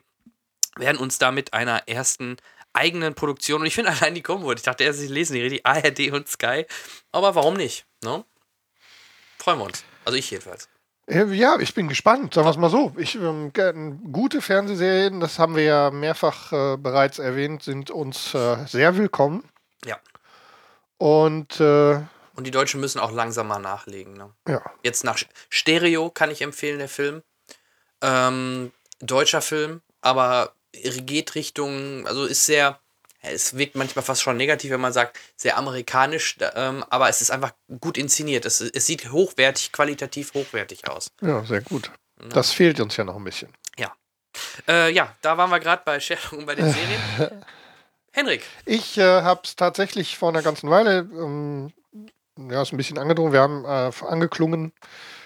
werden uns da mit einer ersten eigenen Produktion, und ich finde allein die Kombo, ich dachte erst, ich lese die die ARD und Sky, aber warum nicht? Ne? Freuen wir uns. Also ich jedenfalls. Äh, Ja, ich bin gespannt, sagen wir es mal so. Ich, ähm, ge- gute Fernsehserien, das haben wir ja mehrfach äh, bereits erwähnt, sind uns äh, sehr willkommen. Ja. Und äh, Und die Deutschen müssen auch langsam mal nachlegen. Ne? ja, Jetzt nach Stereo kann ich empfehlen, der Film. Ähm, deutscher Film, aber geht Richtung, also ist sehr, ja, es wirkt manchmal fast schon negativ, wenn man sagt, sehr amerikanisch, ähm, aber es ist einfach gut inszeniert. Es, es sieht hochwertig, qualitativ hochwertig aus. ja, sehr gut. Das fehlt uns ja noch ein bisschen. Äh, ja, da waren wir gerade bei Sherlock und bei den Serien. Henrik, Ich äh, habe es tatsächlich vor einer ganzen Weile, ähm, ja, ist ein bisschen angedrungen, wir haben äh, angeklungen.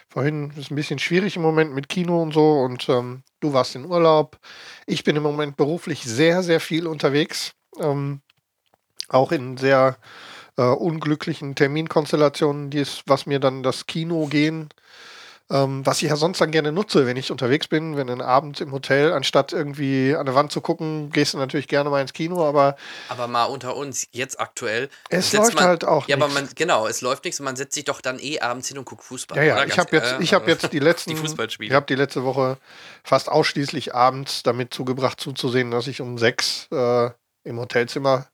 Vorhin ist ein bisschen schwierig im Moment mit Kino und so und ähm, du warst in Urlaub. Ich bin im Moment beruflich sehr, sehr viel unterwegs. Ähm, auch in sehr äh, unglücklichen Terminkonstellationen, die es, was mir dann das Kino gehen Ähm, was ich ja sonst dann gerne nutze, wenn ich unterwegs bin, wenn ein Abend im Hotel, anstatt irgendwie an der Wand zu gucken, gehst du natürlich gerne mal ins Kino, aber. Aber mal unter uns, jetzt aktuell. Es läuft man, halt auch. Ja, nix. aber man, genau, es läuft nichts und man setzt sich doch dann eh abends hin und guckt Fußball. Ja, ja, ich habe jetzt, ich hab jetzt die letzten. die Fußballspiele. Ich habe die letzte Woche fast ausschließlich abends damit zugebracht, zuzusehen, dass ich um sechs äh, im Hotelzimmer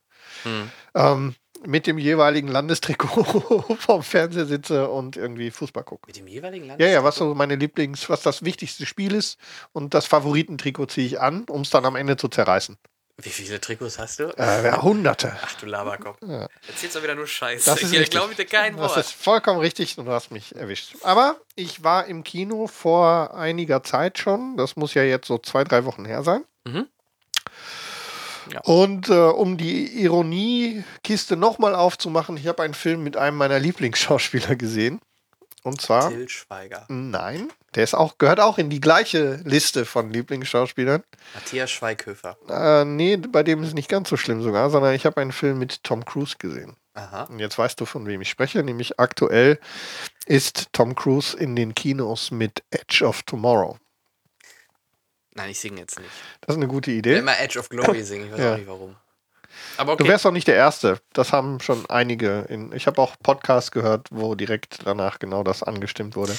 hm. ähm, mit dem jeweiligen Landestrikot vorm Fernseher sitze und irgendwie Fußball gucke. Mit dem jeweiligen Landestrikot? Ja, ja, was so meine Lieblings, was das wichtigste Spiel ist und das Favoritentrikot ziehe ich an, um es dann am Ende zu zerreißen. Wie viele Trikots hast du? Äh, hunderte. Ach du Laberkopf. Ja. Erzählst du wieder nur Scheiße. Das ist ich glaube dir kein Wort. Das ist vollkommen richtig und du hast mich erwischt. Aber ich war im Kino vor einiger Zeit schon. Das muss ja jetzt so zwei, drei Wochen her sein. Mhm. Ja. Und äh, um die Ironiekiste nochmal aufzumachen, ich habe einen Film mit einem meiner Lieblingsschauspieler gesehen. Und zwar. Till Schweiger. Nein, der ist auch, gehört auch in die gleiche Liste von Lieblingsschauspielern. Matthias Schweighöfer. Äh, nee, bei dem ist es nicht ganz so schlimm sogar, sondern ich habe einen Film mit Tom Cruise gesehen. Aha. Und jetzt weißt du, von wem ich spreche, nämlich aktuell ist Tom Cruise in den Kinos mit Edge of Tomorrow. Nein, ich singe jetzt nicht. Das ist eine gute Idee. Ich immer Edge of Glory singen, ich weiß ja. auch nicht warum. Aber okay. Du wärst auch nicht der Erste. Das haben schon einige. In, ich habe auch Podcasts gehört, wo direkt danach genau das angestimmt wurde.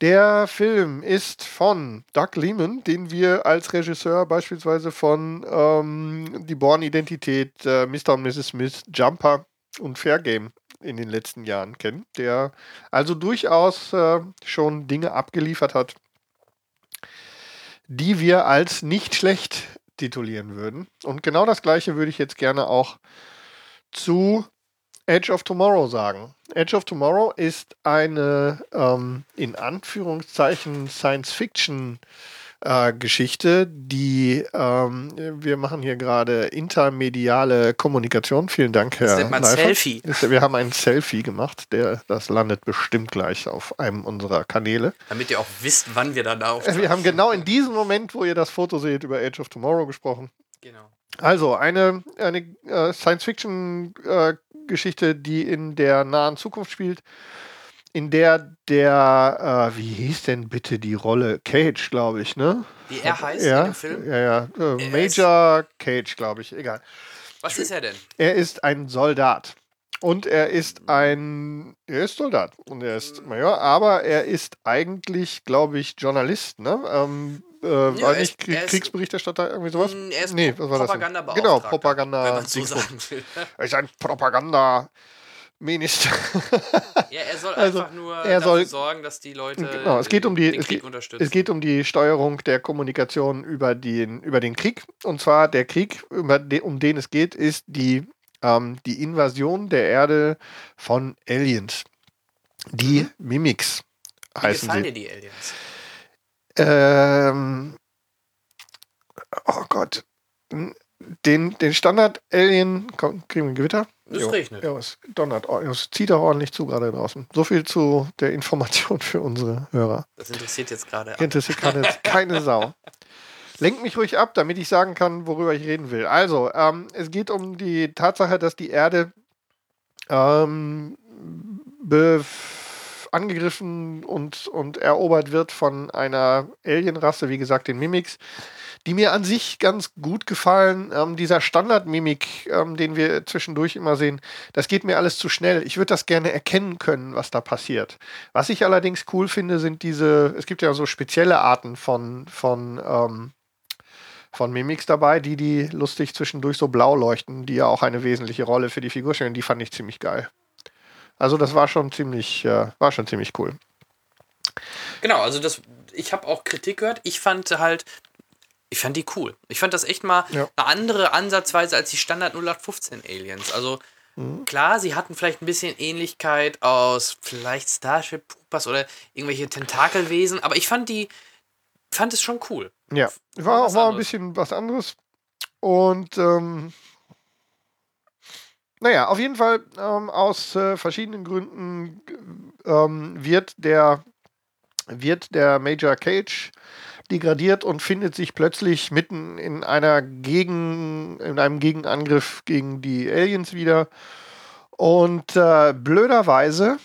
Der Film ist von Doug Lehman, den wir als Regisseur beispielsweise von ähm, Die Born-Identität, äh, Mr. und Mrs. Smith, Jumper und Fair Game in den letzten Jahren kennen. Der also durchaus äh, schon Dinge abgeliefert hat, die wir als nicht schlecht titulieren würden. Und genau das gleiche würde ich jetzt gerne auch zu Edge of Tomorrow sagen. Edge of Tomorrow ist eine ähm, in Anführungszeichen Science-Fiction- äh, Geschichte, die ähm, wir machen hier gerade intermediale Kommunikation. Vielen Dank, Herr. Das nennt man Selfie. Wir haben ein Selfie gemacht, der das landet bestimmt gleich auf einem unserer Kanäle. Damit ihr auch wisst, wann wir dann auf. Wir haben genau in diesem Moment, wo ihr das Foto seht, über Age of Tomorrow gesprochen. Genau. Also eine, eine äh, Science-Fiction-Geschichte, äh, die in der nahen Zukunft spielt in der der, äh, wie hieß denn bitte die Rolle? Cage, glaube ich, ne? Wie er heißt ja, in dem Film? Ja, ja. Äh, Major Cage, glaube ich, egal. Was ist er denn? Er ist ein Soldat. Und er ist ein, er ist Soldat und er ist Major, aber er ist eigentlich, glaube ich, Journalist, ne? Ähm, äh, ja, war nicht Krieg, Kriegsberichterstatter, irgendwie sowas? Mm, er ist nee, was war das? Propagandabeauftragter. Genau, Propaganda. Wenn man so sagen will. Er ist ein Propaganda. Minister. ja, er soll also, einfach nur er dafür soll, sorgen, dass die Leute genau, es geht um die, den Krieg es, unterstützen. Es geht um die Steuerung der Kommunikation über den, über den Krieg. Und zwar der Krieg, de, um den es geht, ist die, ähm, die Invasion der Erde von Aliens. Die mhm. Mimics Wie heißen gefallen sie. dir die Aliens? Ähm, oh Gott. Den, den Standard-Alien, kriegen wir ein Gewitter? Es regnet. Ja, es donnert. Es zieht auch ordentlich zu gerade draußen. So viel zu der Information für unsere Hörer. Das interessiert jetzt gerade. Interessiert gerade keine Sau. Lenkt mich ruhig ab, damit ich sagen kann, worüber ich reden will. Also, ähm, es geht um die Tatsache, dass die Erde ähm, angegriffen und, und erobert wird von einer Alienrasse, wie gesagt, den Mimics die mir an sich ganz gut gefallen. Ähm, dieser Standardmimik, ähm, den wir zwischendurch immer sehen, das geht mir alles zu schnell. Ich würde das gerne erkennen können, was da passiert. Was ich allerdings cool finde, sind diese, es gibt ja so spezielle Arten von, von, ähm, von Mimics dabei, die die lustig zwischendurch so blau leuchten, die ja auch eine wesentliche Rolle für die Figur stellen. Die fand ich ziemlich geil. Also das war schon ziemlich, äh, war schon ziemlich cool. Genau, also das, ich habe auch Kritik gehört. Ich fand halt, ich fand die cool. Ich fand das echt mal ja. eine andere Ansatzweise als die Standard 0815 Aliens. Also mhm. klar, sie hatten vielleicht ein bisschen Ähnlichkeit aus vielleicht Starship Troopers oder irgendwelche Tentakelwesen, aber ich fand die fand es schon cool. Ja, war auch mal ein bisschen was anderes. Und ähm, naja, auf jeden Fall ähm, aus äh, verschiedenen Gründen ähm, wird der wird der Major Cage degradiert und findet sich plötzlich mitten in einer Gegen, in einem Gegenangriff gegen die Aliens wieder. Und äh, blöderweise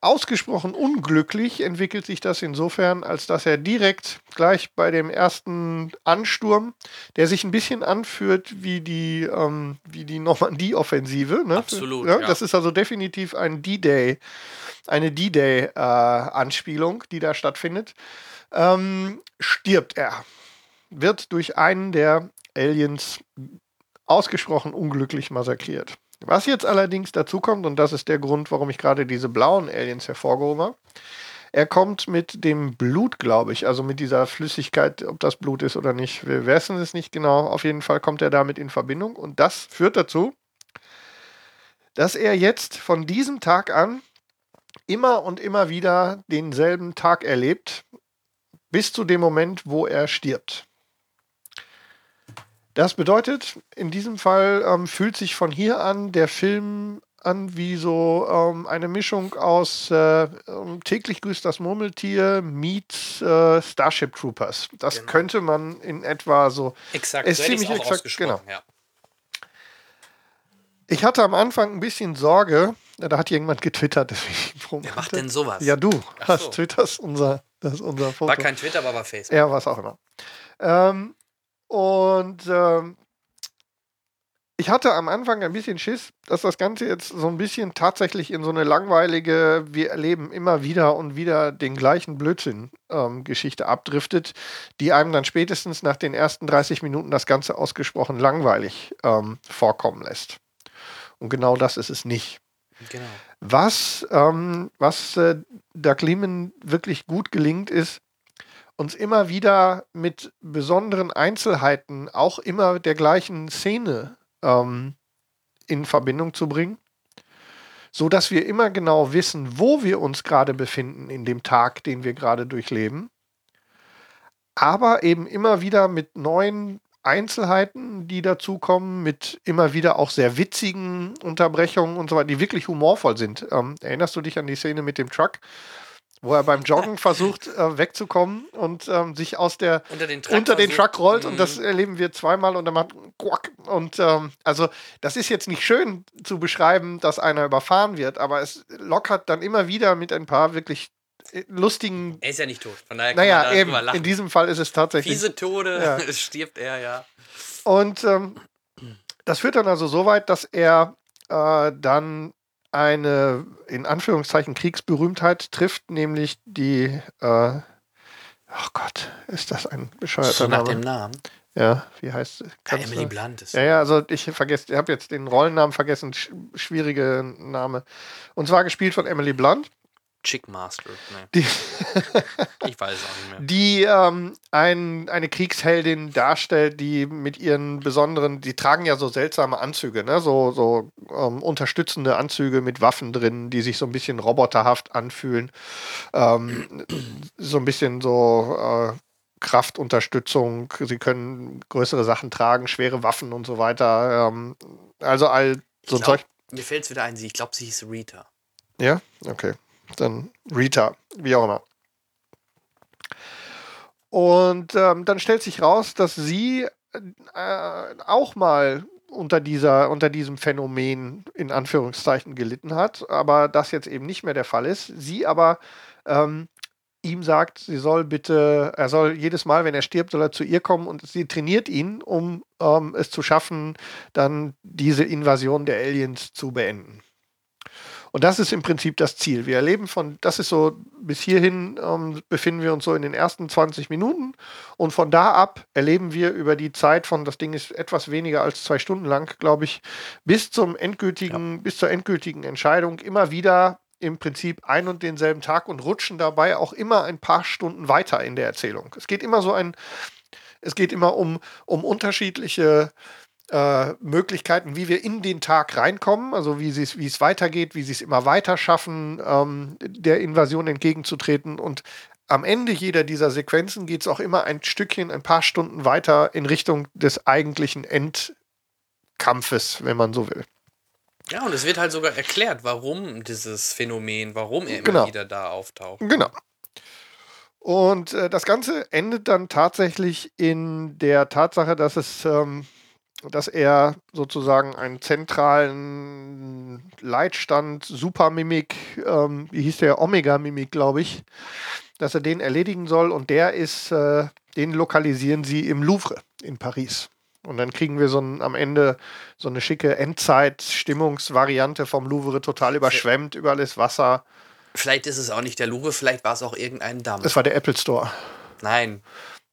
ausgesprochen unglücklich entwickelt sich das insofern, als dass er direkt gleich bei dem ersten Ansturm, der sich ein bisschen anführt wie die, ähm, wie die Normandie-Offensive. Ne? Absolut, Ja, ja. Das ist also definitiv ein D-Day, eine D-Day-Anspielung, die da stattfindet. Ähm, stirbt er. Wird durch einen der Aliens ausgesprochen unglücklich massakriert. Was jetzt allerdings dazu kommt, und das ist der Grund, warum ich gerade diese blauen Aliens hervorgehoben habe, er kommt mit dem Blut, glaube ich, also mit dieser Flüssigkeit, ob das Blut ist oder nicht, wir wissen es nicht genau. Auf jeden Fall kommt er damit in Verbindung und das führt dazu, dass er jetzt von diesem Tag an immer und immer wieder denselben Tag erlebt, bis zu dem Moment, wo er stirbt. Das bedeutet, in diesem Fall ähm, fühlt sich von hier an der Film an wie so ähm, eine Mischung aus äh, ähm, täglich grüßt das Murmeltier meets äh, Starship Troopers. Das Genau. könnte man in etwa so. Exakt, Ist so ziemlich exakt, ausgesprochen, ja. Ich hatte am Anfang ein bisschen Sorge, da hat jemand getwittert, deswegen. Wer macht denn sowas? Ja, du Ach hast so. Twitter, ist unser, das ist unser Foto. War kein Twitter, aber war Facebook. Ja, was auch immer. Ähm, und ähm, ich hatte am Anfang ein bisschen Schiss, dass das Ganze jetzt so ein bisschen tatsächlich in so eine langweilige, wir erleben immer wieder und wieder den gleichen Blödsinn-Geschichte abdriftet, die einem dann spätestens nach den ersten 30 Minuten das Ganze ausgesprochen langweilig ähm, vorkommen lässt. Und genau das ist es nicht. Genau. Was, ähm, was äh, Doug Liman wirklich gut gelingt, ist, uns immer wieder mit besonderen Einzelheiten auch immer der gleichen Szene ähm, in Verbindung zu bringen, so dass wir immer genau wissen, wo wir uns gerade befinden in dem Tag, den wir gerade durchleben, aber eben immer wieder mit neuen Einzelheiten, die dazukommen, mit immer wieder auch sehr witzigen Unterbrechungen und so weiter, die wirklich humorvoll sind. Ähm, erinnerst du dich an die Szene mit dem Truck, wo er beim Joggen versucht, äh, wegzukommen und ähm, sich aus der Unter den Truck, unter den Truck rollt und Mhm. das erleben wir zweimal und dann macht Quack. Und ähm, also das ist jetzt nicht schön zu beschreiben, dass einer überfahren wird, aber es lockert dann immer wieder mit ein paar wirklich äh, lustigen. Er ist ja nicht tot, von daher kann Naja, man eben, lachen. in diesem Fall ist es tatsächlich. Fiese Tode, Ja. es stirbt er, ja. Und ähm, das führt dann also so weit, dass er äh, dann eine in Anführungszeichen Kriegsberühmtheit trifft, nämlich die. Äh, oh Gott, ist das ein bescheuerter So nach dem Name? Namen. Ja, wie heißt? Ja, Emily Blunt ist. Ja, ja, also ich vergesse, ich habe jetzt den Rollennamen vergessen, sch schwierige Name. Und zwar gespielt von Emily Blunt, Chickmaster. Nee, die, ich weiß es auch nicht mehr. die ähm, ein, eine Kriegsheldin darstellt, die mit ihren besonderen, die tragen ja so seltsame Anzüge, ne? so, so ähm, unterstützende Anzüge mit Waffen drin, die sich so ein bisschen roboterhaft anfühlen. Ähm, so ein bisschen so äh, Kraftunterstützung, sie können größere Sachen tragen, schwere Waffen und so weiter. Ähm, also all so Ich Zeug. mir fällt es wieder ein, sie- ich glaube, sie hieß Rita. Ja, okay. Dann Rita, wie auch immer. Und ähm, dann stellt sich raus, dass sie äh, auch mal unter, dieser, unter diesem Phänomen in Anführungszeichen gelitten hat, aber das jetzt eben nicht mehr der Fall ist. Sie aber ähm, ihm sagt, sie soll bitte, er soll jedes Mal, wenn er stirbt, soll er zu ihr kommen und sie trainiert ihn, um ähm, es zu schaffen, dann diese Invasion der Aliens zu beenden. Und das ist im Prinzip das Ziel. Wir erleben von, das ist so, bis hierhin ähm, befinden wir uns so in den ersten 20 Minuten und von da ab erleben wir über die Zeit von, das Ding ist etwas weniger als zwei Stunden lang, glaube ich, bis zum endgültigen, bis zur endgültigen Entscheidung immer wieder im Prinzip ein und denselben Tag und rutschen dabei auch immer ein paar Stunden weiter in der Erzählung. Es geht immer so ein, es geht immer um, um unterschiedliche äh, Möglichkeiten, wie wir in den Tag reinkommen, also wie sie es- wie es weitergeht, wie sie es immer weiter schaffen, ähm, der Invasion entgegenzutreten. Und am Ende jeder dieser Sequenzen geht es auch immer ein Stückchen, ein paar Stunden weiter in Richtung des eigentlichen Endkampfes, wenn man so will. Ja, und es wird halt sogar erklärt, warum dieses Phänomen, warum er immer Genau. wieder da auftaucht. Genau. Und äh, das Ganze endet dann tatsächlich in der Tatsache, dass es ähm, dass er sozusagen einen zentralen Leitstand, Supermimik, ähm, wie hieß der, Omega-Mimik, glaube ich, dass er den erledigen soll und der ist, äh, den lokalisieren sie im Louvre in Paris. Und dann kriegen wir so ein, am Ende so eine schicke Endzeit-Stimmungsvariante vom Louvre, total überschwemmt, überall ist Wasser. Vielleicht ist es auch nicht der Louvre, vielleicht war es auch irgendein Damm. Das war der Apple Store. Nein.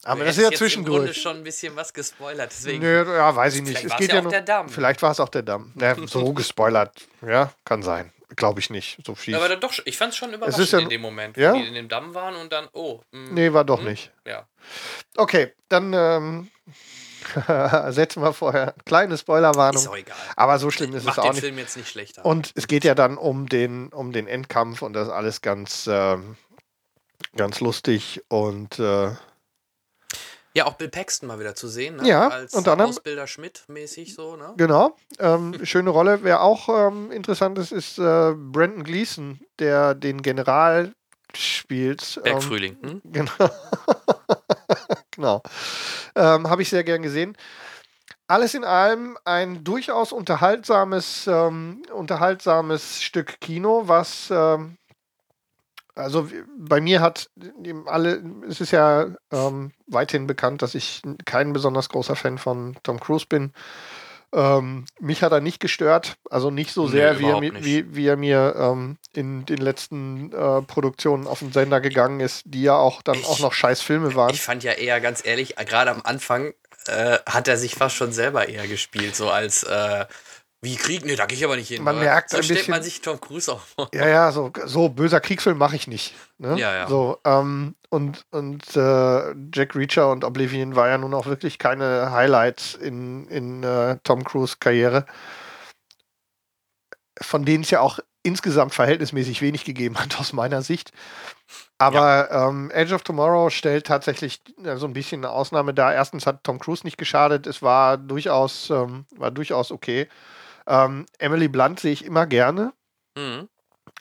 Aber das ist ja jetzt Im Grunde zwischendurch. schon ein bisschen was gespoilert. Deswegen. Nö, ja, weiß ich nicht. Vielleicht Es geht ja ja auch der Damm. Vielleicht war es auch der Damm. Ja, so gespoilert. Ja, kann sein. Glaube ich nicht. So viel. Aber doch, ich fand es schon überraschend ist ja- in dem Moment, ja? wo die in dem Damm waren und dann, oh. mh, nee, war doch hm, nicht. Ja. Okay, dann ähm, setzen wir vorher kleine Spoilerwarnung. Ist auch egal. Aber so schlimm ist Macht es den auch nicht. Film jetzt nicht schlechter. Und es geht ja dann um den, um den Endkampf und das ist alles ganz, ähm, ganz lustig und äh, ja, auch Bill Paxton mal wieder zu sehen. Ne? Ja, Als unter anderem- Ausbilder Schmidt mäßig so, ne? genau. Ähm, schöne Rolle. Wer auch ähm, interessant ist, ist äh, Brandon Gleason, der den General spielt. Ähm, Bergfrühling. Hm? Genau. genau. Ähm, Habe ich sehr gern gesehen. Alles in allem ein durchaus unterhaltsames, ähm, unterhaltsames Stück Kino, was ähm, also bei mir hat eben alle, es ist ja ähm, weithin bekannt, dass ich kein besonders großer Fan von Tom Cruise bin. Ähm, mich hat er nicht gestört, also nicht so Nee, sehr, wie, er nicht. wie, wie er mir ähm, in den letzten äh, Produktionen auf den Sender gegangen ist, die ja auch dann Ich- auch noch scheiß Filme waren. Ich fand ja eher, ganz ehrlich, äh, gerade am Anfang äh, hat er sich fast schon selber eher gespielt, so als äh, wie Krieg, nee, da gehe ich aber nicht hin. Man oder? merkt so ein stellt bisschen- man sich Tom Cruise auch vor. Ja, ja, so, so böser Kriegsfilm mache ich nicht. Ne? Ja, ja. So, ähm, und und äh, Jack Reacher und Oblivion war ja nun auch wirklich keine Highlights in, in äh, Tom Cruise Karriere, von denen es ja auch insgesamt verhältnismäßig wenig gegeben hat aus meiner Sicht. Aber ähm, Edge of Tomorrow stellt tatsächlich äh, so ein bisschen eine Ausnahme dar. Erstens hat Tom Cruise nicht geschadet, es war durchaus, ähm, war durchaus okay. Ähm, Emily Blunt sehe ich immer gerne. Mhm.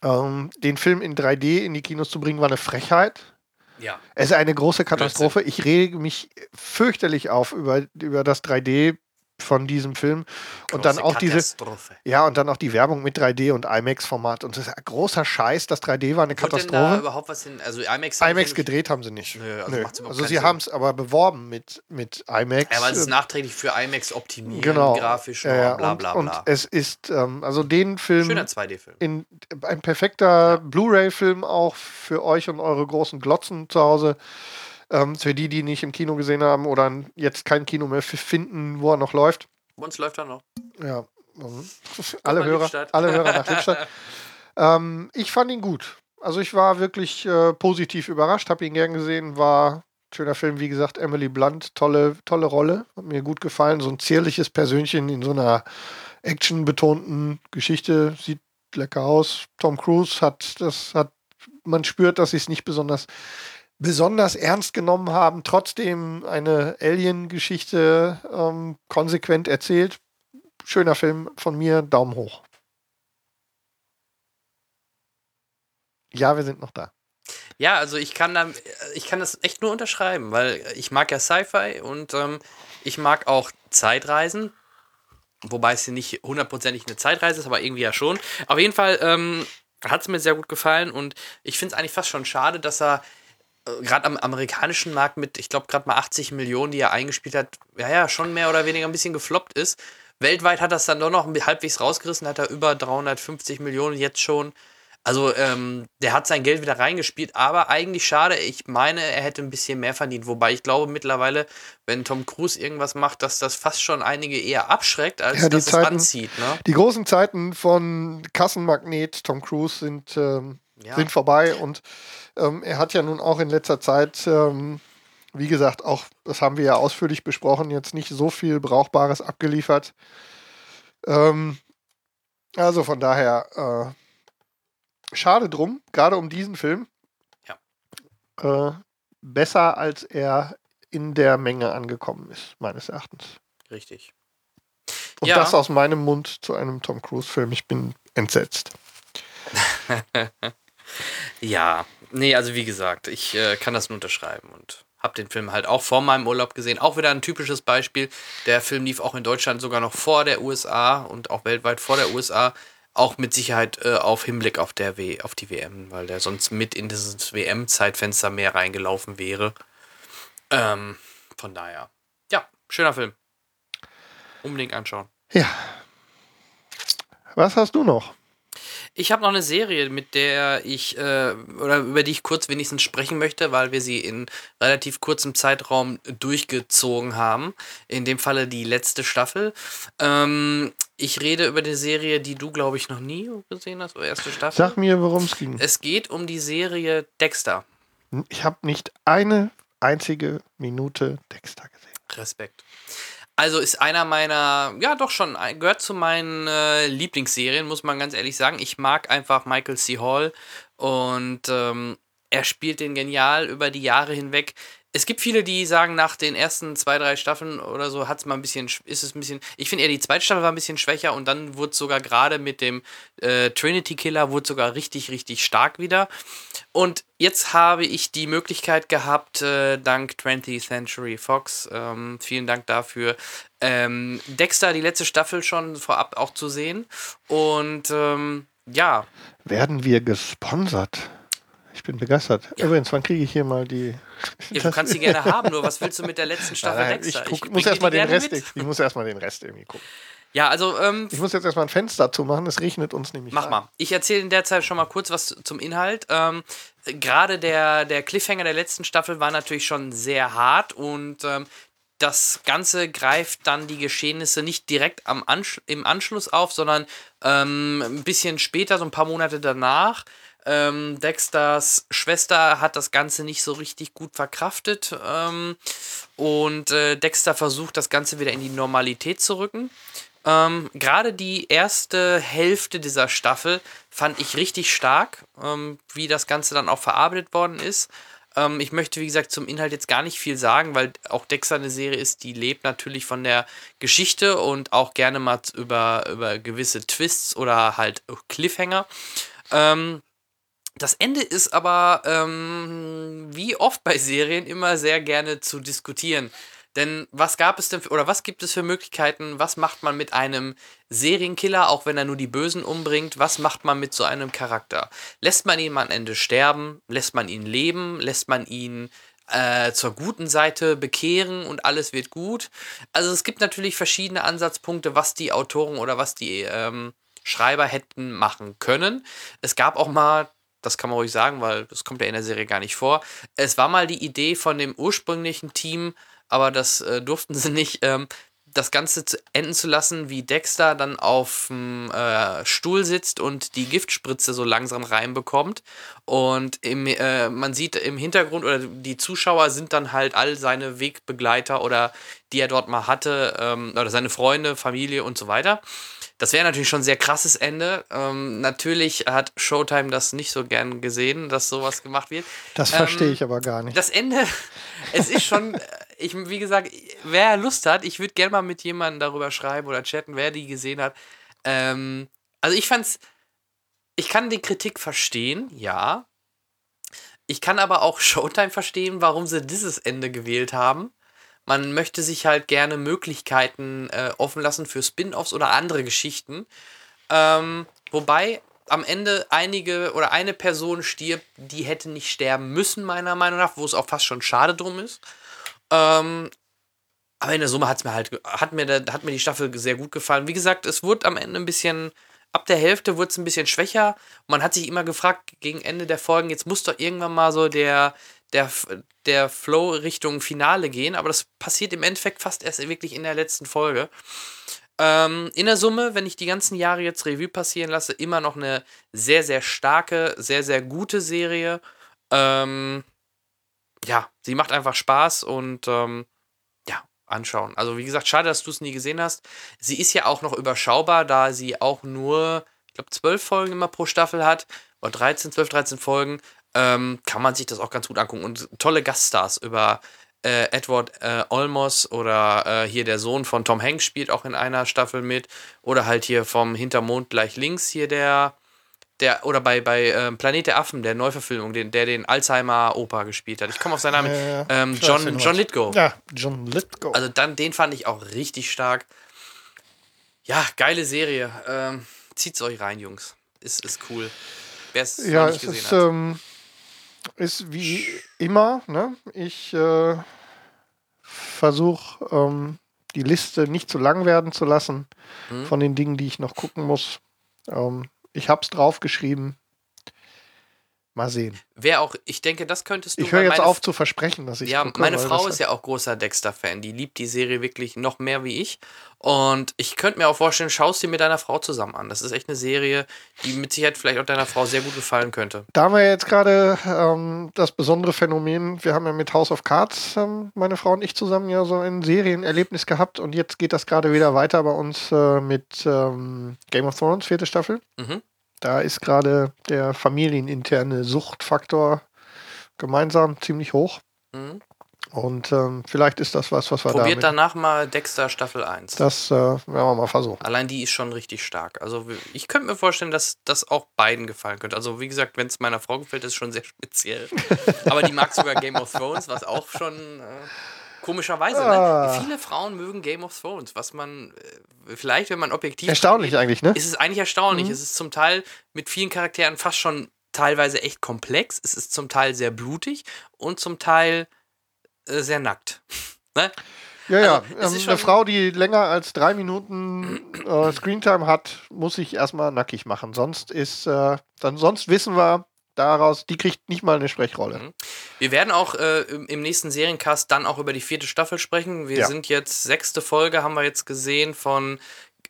Ähm, den Film in 3D in die Kinos zu bringen, war eine Frechheit. Ja. Es ist eine große Katastrophe. Ich rege mich fürchterlich auf über, über das 3D von diesem Film. Und dann Große auch diese, Katastrophe. ja, und dann auch die Werbung mit 3D und IMAX-Format. Und das ist großer Scheiß. Das 3D war eine Wurde denn da Katastrophe. überhaupt was in, also IMAX, IMAX ja gedreht haben sie nicht. Nö, also Nö. Also sie haben es aber beworben mit, mit IMAX. Ja, weil es äh, nachträglich für IMAX optimieren, genau. grafisch, Ja, ja, bla und, bla und bla. es ist, ähm, also den Film Schöner 2D-Film. in ein perfekter Blu-ray-Film auch für euch und eure großen Glotzen zu Hause. Ähm, für die, die nicht im Kino gesehen haben oder jetzt kein Kino mehr finden, wo er noch läuft. Uns läuft er noch. Ja, alle, Hörer, alle Hörer nach Lippstadt. ähm, ich fand ihn gut. Also ich war wirklich äh, positiv überrascht, habe ihn gern gesehen, war schöner Film, wie gesagt, Emily Blunt, tolle, tolle Rolle, hat mir gut gefallen, so ein zierliches Persönchen in so einer actionbetonten Geschichte, sieht lecker aus. Tom Cruise hat, das hat, man spürt, dass sie es nicht besonders besonders ernst genommen haben, trotzdem eine Alien-Geschichte ähm, konsequent erzählt. Schöner Film von mir, Daumen hoch. Ja, wir sind noch da. Ja, also ich kann da, ich kann das echt nur unterschreiben, weil ich mag ja Sci-Fi und ähm, ich mag auch Zeitreisen. Wobei es hier nicht hundertprozentig eine Zeitreise ist, aber irgendwie ja schon. Auf jeden Fall ähm, hat es mir sehr gut gefallen und ich finde es eigentlich fast schon schade, dass er äh, gerade am amerikanischen Markt mit, ich glaube, gerade mal 80 Millionen, die er eingespielt hat, ja, ja, schon mehr oder weniger ein bisschen gefloppt ist. Weltweit hat das dann doch noch halbwegs rausgerissen, hat er über 350 Millionen jetzt schon. Also, ähm, der hat sein Geld wieder reingespielt, aber eigentlich schade. Ich meine, er hätte ein bisschen mehr verdient. Wobei ich glaube mittlerweile, wenn Tom Cruise irgendwas macht, dass das fast schon einige eher abschreckt, als Ja, die dass es Zeiten- anzieht. Ne? Die großen Zeiten von Kassenmagnet Tom Cruise sind, ähm, Ja. sind vorbei und ähm, er hat ja nun auch in letzter Zeit, ähm, wie gesagt, auch, das haben wir ja ausführlich besprochen, jetzt nicht so viel Brauchbares abgeliefert. Ähm, also von daher, äh, schade drum, gerade um diesen Film. Äh, besser, als er in der Menge angekommen ist, meines Erachtens. Richtig. Und Ja. das aus meinem Mund zu einem Tom Cruise-Film. Ich bin entsetzt. Ja, nee, also wie gesagt, ich äh, kann das nur unterschreiben und Hab den Film halt auch vor meinem Urlaub gesehen. Auch wieder ein typisches Beispiel. Der Film lief auch in Deutschland sogar noch vor der USA und auch weltweit vor der USA. Auch mit Sicherheit äh, auf Hinblick auf, der w auf die WM, weil der sonst mit in dieses WM-Zeitfenster mehr reingelaufen wäre. Ähm, von daher. Ja, schöner Film. Unbedingt anschauen. Ja. Was hast du noch? Ich habe noch eine Serie, mit der ich äh, oder über die ich kurz wenigstens sprechen möchte, weil wir sie in relativ kurzem Zeitraum durchgezogen haben. In dem Falle die letzte Staffel. Ähm, ich rede über die Serie, die du, glaube ich, noch nie gesehen hast, oder erste Staffel. Sag mir, worum es ging. Es geht um die Serie Dexter. Ich habe nicht eine einzige Minute Dexter gesehen. Respekt. Also ist einer meiner, ja doch schon, gehört zu meinen äh, Lieblingsserien, muss man ganz ehrlich sagen. Ich mag einfach Michael C. Hall und ähm, er spielt den genial über die Jahre hinweg es gibt viele, die sagen, nach den ersten zwei, drei Staffeln oder so hat es mal ein bisschen, ist es ein bisschen, ich finde eher die zweite Staffel war ein bisschen schwächer und dann wurde es sogar gerade mit dem äh, Trinity Killer wurde sogar richtig, richtig stark wieder. Und jetzt habe ich die Möglichkeit gehabt, äh, dank 20th Century Fox, ähm, vielen Dank dafür, ähm, Dexter die letzte Staffel schon vorab auch zu sehen. Und ähm, ja. Werden wir gesponsert? Ich bin begeistert. Ja. Übrigens, wann kriege ich hier mal die. Ja, du kannst sie gerne haben, nur was willst du mit der letzten Staffel nein, Ich, guck, ich muss erstmal den Rest. Ich, ich muss erstmal den Rest irgendwie gucken. Ja, also. Ähm, ich muss jetzt erstmal ein Fenster zumachen, es regnet uns nämlich. Mach rein. mal. Ich erzähle in der Zeit schon mal kurz was zum Inhalt. Ähm, Gerade der, der Cliffhanger der letzten Staffel war natürlich schon sehr hart und ähm, das Ganze greift dann die Geschehnisse nicht direkt am Ansch im Anschluss auf, sondern ähm, ein bisschen später, so ein paar Monate danach. Ähm, Dexters Schwester hat das Ganze nicht so richtig gut verkraftet ähm, und äh, Dexter versucht, das Ganze wieder in die Normalität zu rücken. Ähm, Gerade die erste Hälfte dieser Staffel fand ich richtig stark, ähm, wie das Ganze dann auch verarbeitet worden ist. Ähm, ich möchte, wie gesagt, zum Inhalt jetzt gar nicht viel sagen, weil auch Dexter eine Serie ist, die lebt natürlich von der Geschichte und auch gerne mal über, über gewisse Twists oder halt Cliffhanger. Ähm, das Ende ist aber, ähm, wie oft bei Serien, immer sehr gerne zu diskutieren. Denn was gab es denn für, oder was gibt es für Möglichkeiten? Was macht man mit einem Serienkiller, auch wenn er nur die Bösen umbringt? Was macht man mit so einem Charakter? Lässt man ihn am Ende sterben? Lässt man ihn leben? Lässt man ihn äh, zur guten Seite bekehren und alles wird gut? Also es gibt natürlich verschiedene Ansatzpunkte, was die Autoren oder was die ähm, Schreiber hätten machen können. Es gab auch mal das kann man ruhig sagen, weil das kommt ja in der Serie gar nicht vor. Es war mal die Idee von dem ursprünglichen Team, aber das äh, durften sie nicht, ähm, das Ganze zu enden zu lassen, wie Dexter dann auf dem äh, Stuhl sitzt und die Giftspritze so langsam reinbekommt. Und im, äh, man sieht im Hintergrund oder die Zuschauer sind dann halt all seine Wegbegleiter oder die er dort mal hatte, ähm, oder seine Freunde, Familie und so weiter. Das wäre natürlich schon ein sehr krasses Ende. Ähm, natürlich hat Showtime das nicht so gern gesehen, dass sowas gemacht wird. Das verstehe ähm, ich aber gar nicht. Das Ende, es ist schon, ich, wie gesagt, wer Lust hat, ich würde gerne mal mit jemandem darüber schreiben oder chatten, wer die gesehen hat. Ähm, also ich fand's, ich kann die Kritik verstehen, ja. Ich kann aber auch Showtime verstehen, warum sie dieses Ende gewählt haben. Man möchte sich halt gerne Möglichkeiten äh, offen lassen für Spin-offs oder andere Geschichten. Ähm, wobei am Ende einige oder eine Person stirbt, die hätte nicht sterben müssen, meiner Meinung nach, wo es auch fast schon schade drum ist. Ähm, aber in der Summe hat's mir halt, hat mir, hat mir die Staffel sehr gut gefallen. Wie gesagt, es wurde am Ende ein bisschen, ab der Hälfte wurde es ein bisschen schwächer. Man hat sich immer gefragt, gegen Ende der Folgen, jetzt muss doch irgendwann mal so der, der, der Flow Richtung Finale gehen, aber das passiert im Endeffekt fast erst wirklich in der letzten Folge. Ähm, in der Summe, wenn ich die ganzen Jahre jetzt Revue passieren lasse, immer noch eine sehr, sehr starke, sehr, sehr gute Serie. Ähm, ja, sie macht einfach Spaß und ähm, ja, anschauen. Also wie gesagt, schade, dass du es nie gesehen hast. Sie ist ja auch noch überschaubar, da sie auch nur, ich glaube, zwölf Folgen immer pro Staffel hat. Oder 13, 12, 13 Folgen ähm, kann man sich das auch ganz gut angucken. Und tolle Gaststars über äh, Edward äh, Olmos oder äh, hier der Sohn von Tom Hanks spielt auch in einer Staffel mit. Oder halt hier vom Hintermond gleich links hier der, Der, oder bei, bei ähm, Planet der Affen, der Neuverfilmung, den, der den Alzheimer-Opa gespielt hat. Ich komme auf seinen Namen. Ja. Ähm, John, John. Lithgow. Ja, John Lithgow. Also dann, den fand ich auch richtig stark. Ja, geile Serie. Ähm, zieht's euch rein, Jungs. Ist, ist cool. Wer es ja, noch nicht es gesehen ist, hat. Ist wie immer, ne? Ich äh, versuche ähm, die Liste nicht zu lang werden zu lassen Mhm. von den Dingen, die ich noch gucken muss. Ähm, ich habe es draufgeschrieben. Mal sehen. Wer auch, ich denke, das könntest du. Ich höre jetzt auf zu versprechen, dass ich Ja, gucke, meine Frau ist ja auch großer Dexter-Fan. Die liebt die Serie wirklich noch mehr wie ich. Und ich könnte mir auch vorstellen, schaust sie mit deiner Frau zusammen an. Das ist echt eine Serie, die mit Sicherheit vielleicht auch deiner Frau sehr gut gefallen könnte. Da haben wir jetzt gerade ähm, das besondere Phänomen, wir haben ja mit House of Cards, ähm, meine Frau und ich zusammen ja so ein Serienerlebnis gehabt und jetzt geht das gerade wieder weiter bei uns äh, mit ähm, Game of Thrones, vierte Staffel. Mhm. Da ist gerade der familieninterne Suchtfaktor gemeinsam ziemlich hoch. Mhm. Und ähm, vielleicht ist das was, was wir Probiert damit... danach mal Dexter Staffel 1. Das äh, werden wir mal versuchen. Allein die ist schon richtig stark. Also ich könnte mir vorstellen, dass das auch beiden gefallen könnte. Also wie gesagt, wenn es meiner Frau gefällt, ist es schon sehr speziell. Aber die mag sogar Game of Thrones, was auch schon äh, komischerweise. Ah. Ne? Viele Frauen mögen Game of Thrones, was man äh, vielleicht, wenn man objektiv Erstaunlich rangeht, eigentlich, ne? ist es eigentlich erstaunlich. Mhm. Es ist zum Teil mit vielen Charakteren fast schon teilweise echt komplex. Es ist zum Teil sehr blutig und zum Teil äh, sehr nackt. ne? Ja, ja. Also, ähm, eine Frau, die länger als drei Minuten äh, Screentime hat, muss sich erstmal nackig machen. Sonst ist, äh, dann sonst wissen wir daraus, die kriegt nicht mal eine Sprechrolle. Mhm. Wir werden auch äh, im nächsten Seriencast dann auch über die vierte Staffel sprechen. Wir Ja. sind jetzt, sechste Folge haben wir jetzt gesehen von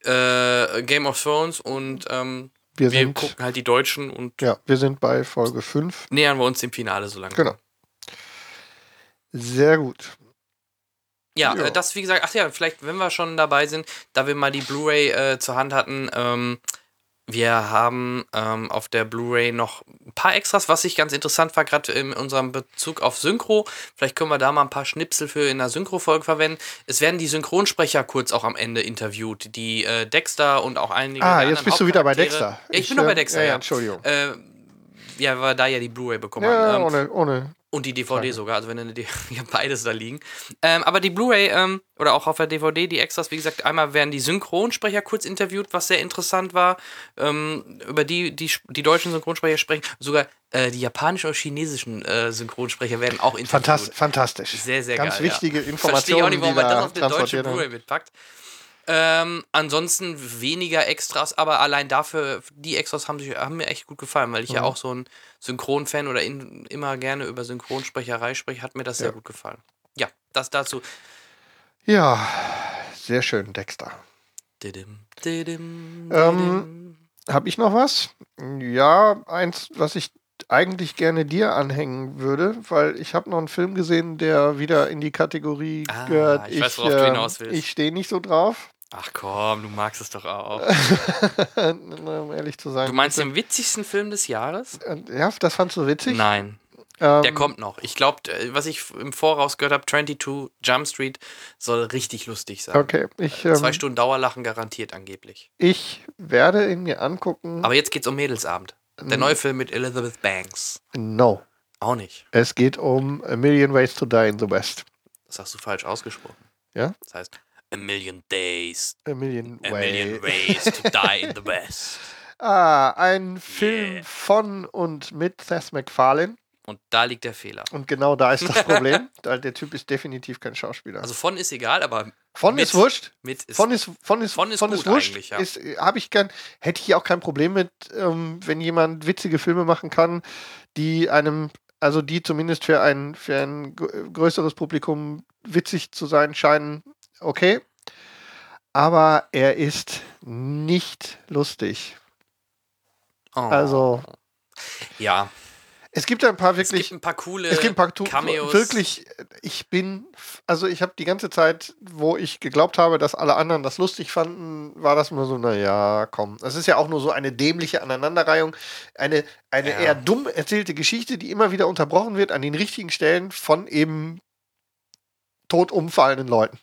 äh, Game of Thrones und ähm, Wir wir sind, gucken halt die Deutschen und ja, wir sind bei Folge 5. nähern wir uns dem Finale so langsam. Genau. Sehr gut. Ja, Ja. Äh, das wie gesagt, ach ja, vielleicht, wenn wir schon dabei sind, da wir mal die Blu-ray äh, zur Hand hatten, ähm, wir haben ähm, auf der Blu-ray noch ein paar Extras, was ich ganz interessant war, gerade in unserem Bezug auf Synchro. Vielleicht können wir da mal ein paar Schnipsel für in der Synchro-Folge verwenden. Es werden die Synchronsprecher kurz auch am Ende interviewt, die äh, Dexter und auch einige. Ah, jetzt bist du wieder bei. Dexter. Ja, ich, bin noch äh, bei Dexter, ja. ja. ja Entschuldigung. Äh, ja, weil wir da ja die Blu-ray bekommen Ja, haben. Ähm, ohne, ohne. Und die DVD sogar, also wenn eine D ja, beides da liegen. Ähm, aber die Blu-ray ähm, oder auch auf der DVD, die Extras, wie gesagt, einmal werden die Synchronsprecher kurz interviewt, was sehr interessant war. Ähm, über die, die die deutschen Synchronsprecher sprechen. Sogar äh, die japanischen oder chinesischen äh, Synchronsprecher werden auch interviewt. Fantastisch. fantastisch. Sehr, sehr Ganz geil. wichtige ja. Informationen. Verstehe auch nicht, warum man das da auf eine deutsche. Blu-ray mitpackt. Ähm, ansonsten weniger Extras, aber allein dafür, die Extras haben, sich, haben mir echt gut gefallen, weil ich ja Mhm. auch so ein Synchron-Fan oder in, immer gerne über Synchronsprecherei spreche, hat mir das sehr Ja. gut gefallen. Ja, das dazu. Ja, sehr schön, Dexter. Didim, didim, Ähm, didim. Habe ich noch was? Ja, eins, was ich eigentlich gerne dir anhängen würde, weil ich habe noch einen Film gesehen, der wieder in die Kategorie Ah, gehört. ich ähm, hinaus willst. Ich stehe nicht so drauf, Ach komm, du magst es doch auch. um ehrlich zu sein. Du meinst den witzigsten Film des Jahres? Ja, das fandst du witzig? Nein, Ähm, der kommt noch. Ich glaube, was ich im Voraus gehört habe, 22 Jump Street soll richtig lustig sein. Okay, ich, ähm, Zwei Stunden Dauerlachen garantiert angeblich. ich werde ihn mir angucken. Aber jetzt geht's um Mädelsabend. Der neue Film mit Elizabeth Banks. no, Auch nicht. es geht um A Million Ways to Die in the West. Das hast du falsch ausgesprochen. Ja? Das heißt, A Million Days, A Million, A Way- Million Ways to Die in the West. Ah, ein Film Yeah. von und mit Seth MacFarlane. Und da liegt der Fehler. Und genau da ist das Problem. der Typ ist definitiv kein Schauspieler. Also von ist egal, aber von mit- ist wurscht. mit ist. Von ist, von ist, Von ist gut wurscht. eigentlich, ja. Ist, ich gern, hätte ich auch kein Problem mit, ähm, wenn jemand witzige Filme machen kann, die einem, also die zumindest für ein, für ein gr- größeres Publikum witzig zu sein scheinen. Okay. Aber er ist nicht lustig. oh. Also, Ja, es gibt ein paar es wirklich gibt ein paar coole Es gibt ein paar Cameos. wirklich, ich bin, also ich habe die ganze Zeit, wo ich geglaubt habe, dass alle anderen das lustig fanden, war das nur so, naja, komm. Das ist ja auch nur so eine dämliche Aneinanderreihung, eine, eine Ja. eher dumm erzählte Geschichte, die immer wieder unterbrochen wird an den richtigen Stellen von eben tot umfallenden Leuten.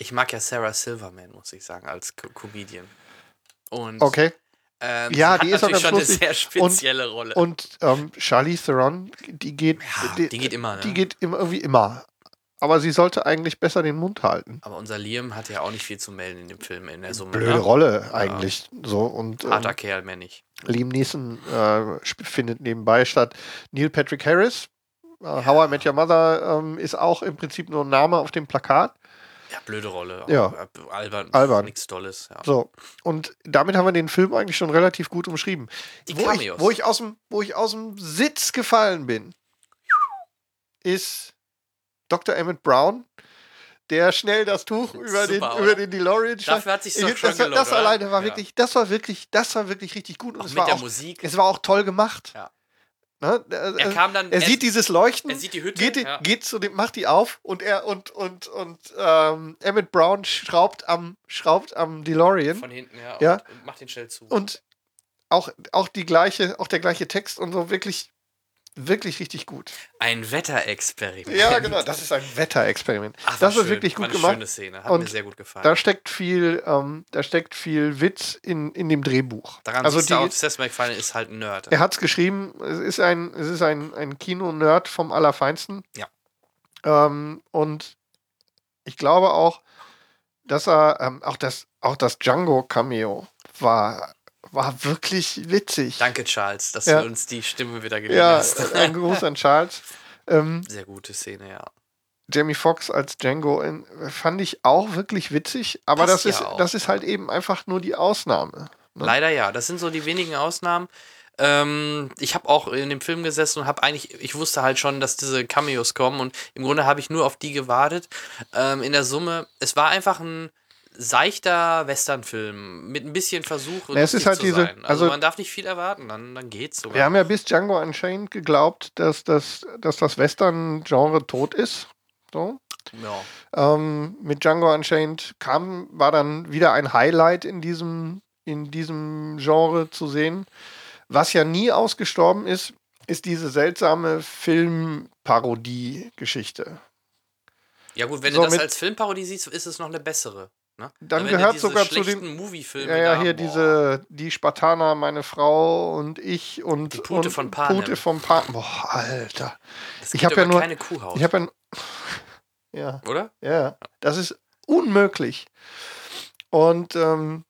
Ich mag ja Sarah Silverman, muss ich sagen, als Co Comedian. Und Okay. Ähm, Ja, die ist auch ganz schon eine sehr spezielle Rolle. Und ähm, Charlize Theron, die geht, Ja, die geht immer, ne? die geht immer irgendwie immer. Aber sie sollte eigentlich besser den Mund halten. Aber unser Liam hat ja auch nicht viel zu melden in dem Film, in der Summe. Blöde ne? Rolle eigentlich. So und ähm, Harter Kerl, mehr nicht. Liam Neeson äh, findet nebenbei statt. Neil Patrick Harris, äh, How I Met Your Mother, ähm, ist auch im Prinzip nur ein Name auf dem Plakat. Ja, blöde Rolle. Ja. Äh, Albern. Albern. Nichts Tolles. Ja. So. Und damit haben wir den Film eigentlich schon relativ gut umschrieben. Die wo, ich, Cameos. wo, ich aus dem, wo ich aus dem Sitz gefallen bin, ist Dr. Emmett Brown, der schnell das Tuch über, den, Super, über oder? den DeLorean schlägt. Dafür hat Ich- schon das, war- gelohnt, das alleine war Ja. wirklich, das war wirklich, das war wirklich richtig gut. Und Auch es mit war der auch, Musik. es war auch toll gemacht. Ja. Ne? Er, Er kam dann- er er- sieht dieses Leuchten, sieht die Hütte, geht, ja. geht zu dem, macht die auf und er und und und ähm, Emmett Brown schraubt am schraubt am DeLorean Von hinten, ja. Ja. Und, und macht den schnell zu. und auch auch die gleiche auch der gleiche Text und so wirklich wirklich richtig gut. Ein Wetterexperiment. Ja, genau, das ist ein Wetterexperiment. Ach, war das ist schön. wirklich War gut eine gemacht. schöne Szene. Hat Und mir sehr gut gefallen. Da steckt viel, ähm, da steckt viel Witz in, in dem Drehbuch. Daran also die, auch, Seth MacFarlane ist halt ein Nerd. er hat es geschrieben, es ist ein, es ist ein, ein Kino-Nerd vom Allerfeinsten. Ja. Ähm, und ich glaube auch, dass er, ähm, auch das, auch das Django-Cameo war, war wirklich witzig. Danke, Charles, dass Ja. du uns die Stimme wieder geliehen Ja, hast. ein Gruß an Charles. Ähm, Sehr gute Szene, ja. Jamie Foxx als Django in, fand ich auch wirklich witzig, aber Passt das ja ist, auch. das ist halt eben einfach nur die Ausnahme. Ne? Leider ja. Das sind so die wenigen Ausnahmen. Ähm, ich habe auch in dem Film gesessen und habe eigentlich, ich wusste halt schon, dass diese Cameos kommen und im Grunde habe ich nur auf die gewartet. Ähm, in der Summe, es war einfach ein seichter Westernfilm mit ein bisschen Versuch. Na, es ist halt zu diese- sein. Also, also- man darf nicht viel erwarten, dann, dann geht's sogar. Wir haben ja bis Django Unchained geglaubt, dass das, dass das Western-Genre tot ist. So. ja. Ähm, mit Django Unchained kam, war dann wieder ein Highlight in diesem, in diesem Genre zu sehen. Was ja nie ausgestorben ist, ist diese seltsame Filmparodie-Geschichte. ja gut, wenn So, du das als Filmparodie siehst, ist es noch eine bessere. Ne? Dann du gehört sogar zu den- Movie-Filme Ja, ja, da, hier boah. diese, die Spartaner, meine Frau und ich und Die Pute und von Panem. Pute von Panem. Boah, Alter. Das ich geht hab ja nur- keine Kuhhaut, Ich habe ein. Ja. oder? Ja, das ist unmöglich. Und ähm,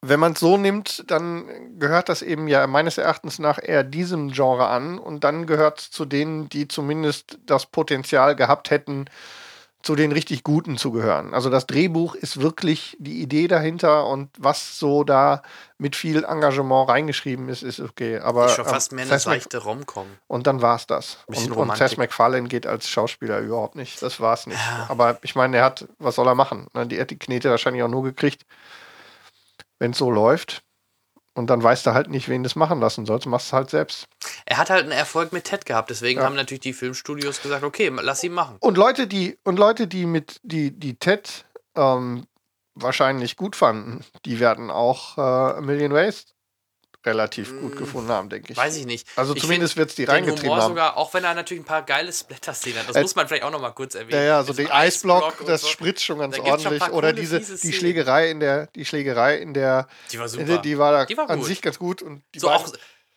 wenn man es so nimmt, dann gehört das eben ja meines Erachtens nach eher diesem Genre an und dann gehört es zu denen, die zumindest das Potenzial gehabt hätten, zu den richtig Guten zu gehören. Also das Drehbuch ist wirklich die Idee dahinter und was so da mit viel Engagement reingeschrieben ist, ist okay. Aber ist schon ähm, fast mehr eine seichte Rom-Com. und dann war es das. Und, und. Seth MacFarlane geht als Schauspieler überhaupt nicht. Das war es nicht. Ja. Aber ich meine, er hat, was soll er machen? Ne, Die hat die Knete wahrscheinlich auch nur gekriegt, wenn es so läuft. Und dann weißt du halt nicht, wen du es machen lassen sollst. Machst es halt selbst. Er hat halt einen Erfolg mit Ted gehabt, deswegen Ja. haben natürlich die Filmstudios gesagt, okay, lass ihn machen. Und Leute, die, und Leute, die mit, die, die Ted ähm, wahrscheinlich gut fanden, die werden auch äh, A Million Ways relativ gut gefunden haben, denke ich. Weiß ich nicht. Also ich zumindest find wird's die den reingetrieben Humor haben. sogar, auch wenn er natürlich ein paar geile Splatter-Szenen hat. Das Äh, muss man vielleicht auch noch mal kurz erwähnen. Ja, ja, so Diesen der Eisblock, das so. spritzt schon ganz schon ordentlich. paar Oder diese, die. Schlägerei in der, die Schlägerei in der, Die war super. der die war, Die war an sich ganz gut. Und die so auch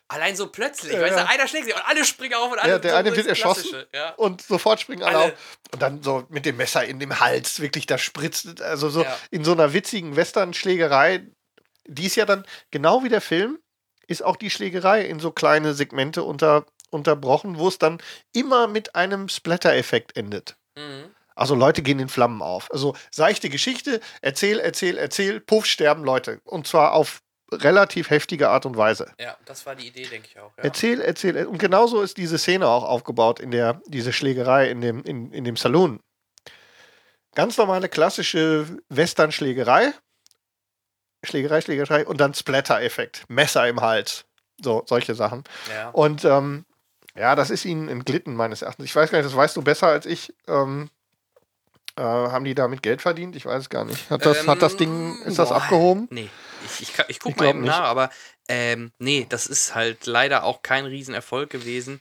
allein so plötzlich, Ja, weißt du, einer schlägt sich und alle springen auf und alle ja, der eine wird erschossen Ja. und sofort springen alle, Alle. auf. Und dann so mit dem Messer in dem Hals, wirklich, da spritzt, also so Ja. in so einer witzigen Western-Schlägerei, die ist ja dann, genau wie der Film, ist auch die Schlägerei in so kleine Segmente unter, unterbrochen, wo es dann immer mit einem Splatter-Effekt endet. Mhm. Also Leute gehen in Flammen auf. Also seichte Geschichte, erzähl, erzähl, erzähl, puff, sterben Leute. Und zwar auf relativ heftige Art und Weise. ja, das war die Idee, denke ich auch. Ja. Erzähl, erzähl. Und genauso ist diese Szene auch aufgebaut in der, diese Schlägerei in dem, in, in dem Saloon. Ganz normale klassische Western-Schlägerei. Schlägerei, Schlägerei und dann Splatter-Effekt. Messer im Hals. So, solche Sachen. Ja. Und ähm, ja, das ist ihnen entglitten, meines Erachtens. Ich weiß gar nicht, das weißt du besser als ich. Ähm, äh, haben die damit Geld verdient? Ich weiß es gar nicht. Hat das, hat das Ding, ist das Ähm, boah, abgehoben? Nee, ich, ich, ich guck Ich mal eben nicht. nach, aber ähm, nee, das ist halt leider auch kein Riesenerfolg gewesen.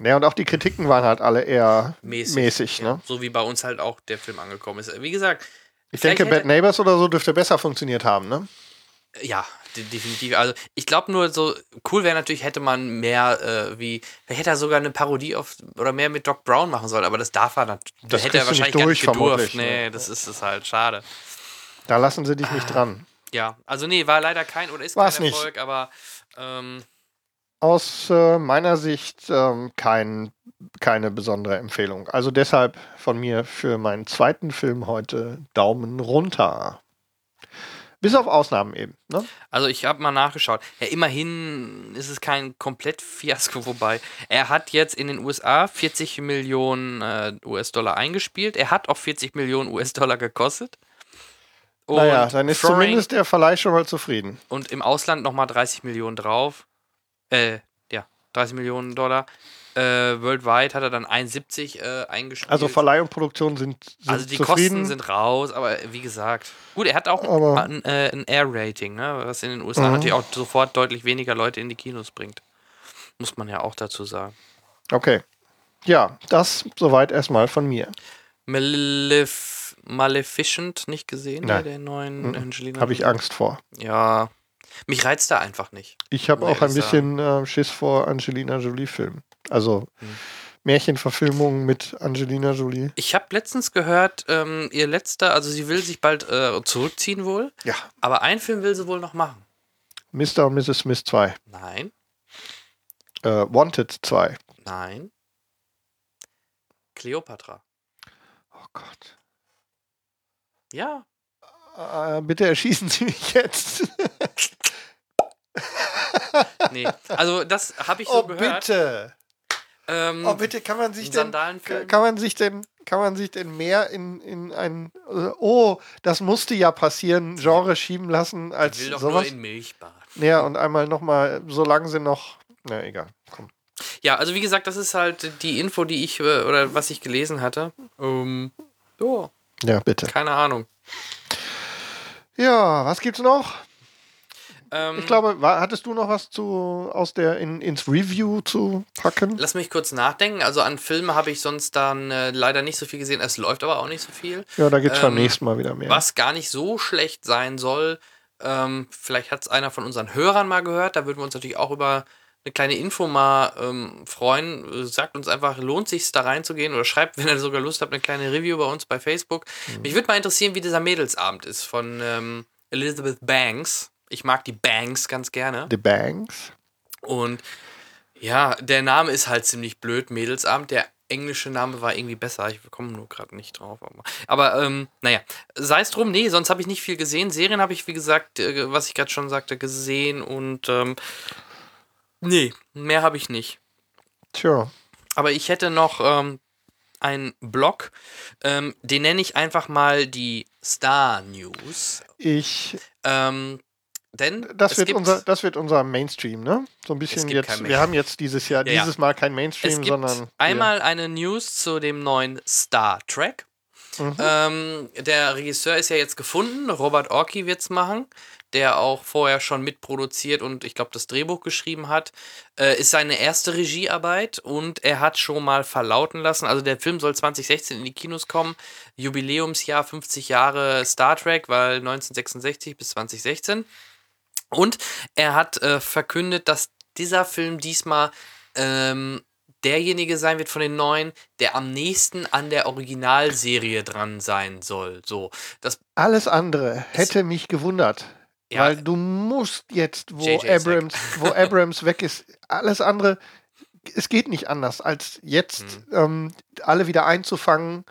Ja, und auch die Kritiken waren halt alle eher Mäßig. mäßig, ja. ne? So wie bei uns halt auch der Film angekommen ist. Wie gesagt, Ich vielleicht denke, Bad Neighbors oder so dürfte besser funktioniert haben, ne? Ja, de definitiv. Also ich glaube nur so, cool wäre natürlich, hätte man mehr äh, wie, vielleicht hätte er sogar eine Parodie auf oder mehr mit Doc Brown machen sollen, aber das darf er natürlich. Das hätte er du nicht wahrscheinlich gar durch, nicht gedurft. vermutlich, Nee, ne? das ist es halt, schade. Da lassen sie dich nicht dran. Ja, also nee, war leider kein oder ist War's kein nicht. Erfolg, aber ähm, Aus äh, meiner Sicht ähm, kein, keine besondere Empfehlung. Also deshalb von mir für meinen zweiten Film heute Daumen runter. Bis auf Ausnahmen eben. Ne? Also ich habe mal nachgeschaut. Ja, immerhin ist es kein komplett Fiasko vorbei. Er hat jetzt in den USA 40 Millionen äh, US-Dollar eingespielt. Er hat auch 40 Millionen US-Dollar gekostet. Und naja, dann ist Foreign- zumindest der Verleih schon mal zufrieden. und im Ausland nochmal 30 Millionen drauf. Äh, ja, 30 Millionen Dollar. Äh, worldwide hat er dann 71 äh, eingespielt. Also Verleih und Produktion sind, sind Also die zufrieden. Kosten sind raus, aber wie gesagt, gut, er hat auch Aber- ein, äh, ein R-Rating, ne, was in den USA Mhm. natürlich auch sofort deutlich weniger Leute in die Kinos bringt. Muss man ja auch dazu sagen. Okay. Ja, das soweit erstmal von mir. Malef Maleficent nicht gesehen, Nein. der neuen Mhm. Angelina? Habe ich Angst vor. Ja, mich reizt er einfach nicht. Ich habe auch ein bisschen äh, Schiss vor Angelina Jolie-Filmen. Also Hm. Märchenverfilmungen mit Angelina Jolie. Ich habe letztens gehört, ähm, ihr letzter, also sie will sich bald äh, zurückziehen wohl, Ja. aber einen Film will sie wohl noch machen. Mr. und Mrs. Smith 2. Nein, Äh, Wanted 2. nein. Cleopatra. Oh Gott. Ja, Äh, bitte erschießen Sie mich jetzt. nee. Also das habe ich so oh, gehört. bitte. Ähm, Oh, bitte, kann man sich denn, kann man sich denn, kann man sich denn mehr in, in ein, äh, oh, das musste ja passieren, Genre schieben lassen als Ich will doch sowas? nur in Milchbad. Ja, und einmal nochmal, solange sie noch, na egal, komm. Ja, also wie gesagt, das ist halt die Info, die ich äh, oder was ich gelesen hatte. Ähm, ja, Ja, bitte. keine Ahnung. Ja, was gibt's noch? Ähm, Ich glaube, war, hattest du noch was zu, aus der, in, ins Review zu packen? Lass mich kurz nachdenken. Also an Filmen habe ich sonst dann äh, leider nicht so viel gesehen. Es läuft aber auch nicht so viel. Ja, da gibt's beim ähm, nächsten Mal wieder mehr. Was gar nicht so schlecht sein soll. Ähm, vielleicht hat es einer von unseren Hörern mal gehört. Da würden wir uns natürlich auch über eine kleine Info mal ähm, freuen. Äh, Sagt uns einfach, lohnt sich da reinzugehen oder schreibt, wenn ihr sogar Lust habt, eine kleine Review bei uns bei Facebook. Mhm. Mich würde mal interessieren, wie dieser Mädelsabend ist von ähm, Elizabeth Banks. Ich mag die Banks ganz gerne. The Banks. Und ja, der Name ist halt ziemlich blöd, Mädelsabend. Der englische Name war irgendwie besser. Ich komme nur gerade nicht drauf. Aber, aber ähm, naja, sei es drum. Nee, sonst habe ich nicht viel gesehen. Serien habe ich, wie gesagt, äh, was ich gerade schon sagte, gesehen. Und ähm, nee, mehr habe ich nicht. Tja, Aber ich hätte noch ähm, einen Blog. Ähm, den nenne ich einfach mal die Star News. ich, Ähm, denn das wird, unser, das wird unser Mainstream, ne? So ein bisschen jetzt, wir haben jetzt dieses Jahr, Ja, dieses Mal kein Mainstream, sondern. einmal eine News zu dem neuen Star Trek. Mhm. Ähm, der Regisseur ist ja jetzt gefunden. Robert Orki wird es machen, der auch vorher schon mitproduziert und ich glaube das Drehbuch geschrieben hat. Äh, ist seine erste Regiearbeit und er hat schon mal verlauten lassen. Also der Film soll 2016 in die Kinos kommen. Jubiläumsjahr 50 Jahre Star Trek, weil 1966 bis 2016. Und er hat äh, verkündet, dass dieser Film diesmal ähm, derjenige sein wird von den neuen, der am nächsten an der Originalserie dran sein soll. So, das Alles andere hätte mich gewundert. Ja. Weil du musst jetzt, wo JJ Abrams, wo Abrams weg ist, alles andere, es geht nicht anders, als jetzt Mhm. ähm, alle wieder einzufangen,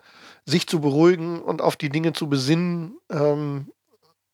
sich zu beruhigen und auf die Dinge zu besinnen ähm,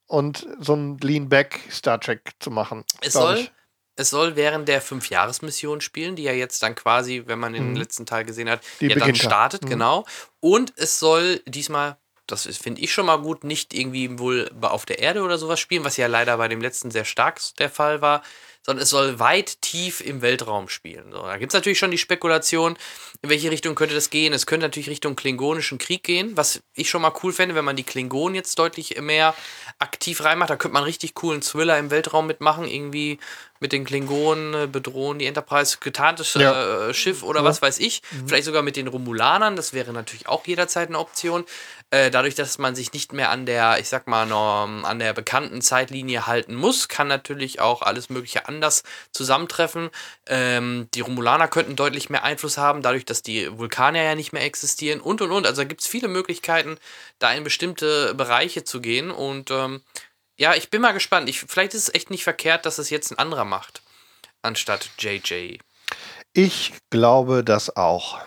und so ein Lean-Back Star Trek zu machen. es soll, ich. Es soll während der Fünf-Jahres-Mission spielen, die ja jetzt dann quasi, wenn man den Mhm. letzten Teil gesehen hat, Die ja dann startet, Mhm. genau. Und es soll diesmal, das finde ich schon mal gut, nicht irgendwie wohl auf der Erde oder sowas spielen, was ja leider bei dem letzten sehr stark der Fall war, sondern es soll weit tief im Weltraum spielen. So, da gibt es natürlich schon die Spekulation, in welche Richtung könnte das gehen. Es könnte natürlich Richtung klingonischen Krieg gehen, was ich schon mal cool fände, wenn man die Klingonen jetzt deutlich mehr aktiv reinmacht. Da könnte man richtig coolen Thriller im Weltraum mitmachen, irgendwie mit den Klingonen äh, bedrohen die Enterprise, getarntes ja. äh, Schiff oder ja. was weiß ich. Mhm. Vielleicht sogar mit den Romulanern, das wäre natürlich auch jederzeit eine Option. Äh, dadurch, dass man sich nicht mehr an der, ich sag mal, an der bekannten Zeitlinie halten muss, kann natürlich auch alles Mögliche anders zusammentreffen. Ähm, die Romulaner könnten deutlich mehr Einfluss haben, dadurch, dass die Vulkanier ja nicht mehr existieren und und und. Also da gibt es viele Möglichkeiten, da in bestimmte Bereiche zu gehen und ähm, ja, ich bin mal gespannt. Ich, vielleicht ist es echt nicht verkehrt, dass es jetzt ein anderer macht, anstatt JJ. Ich glaube das auch.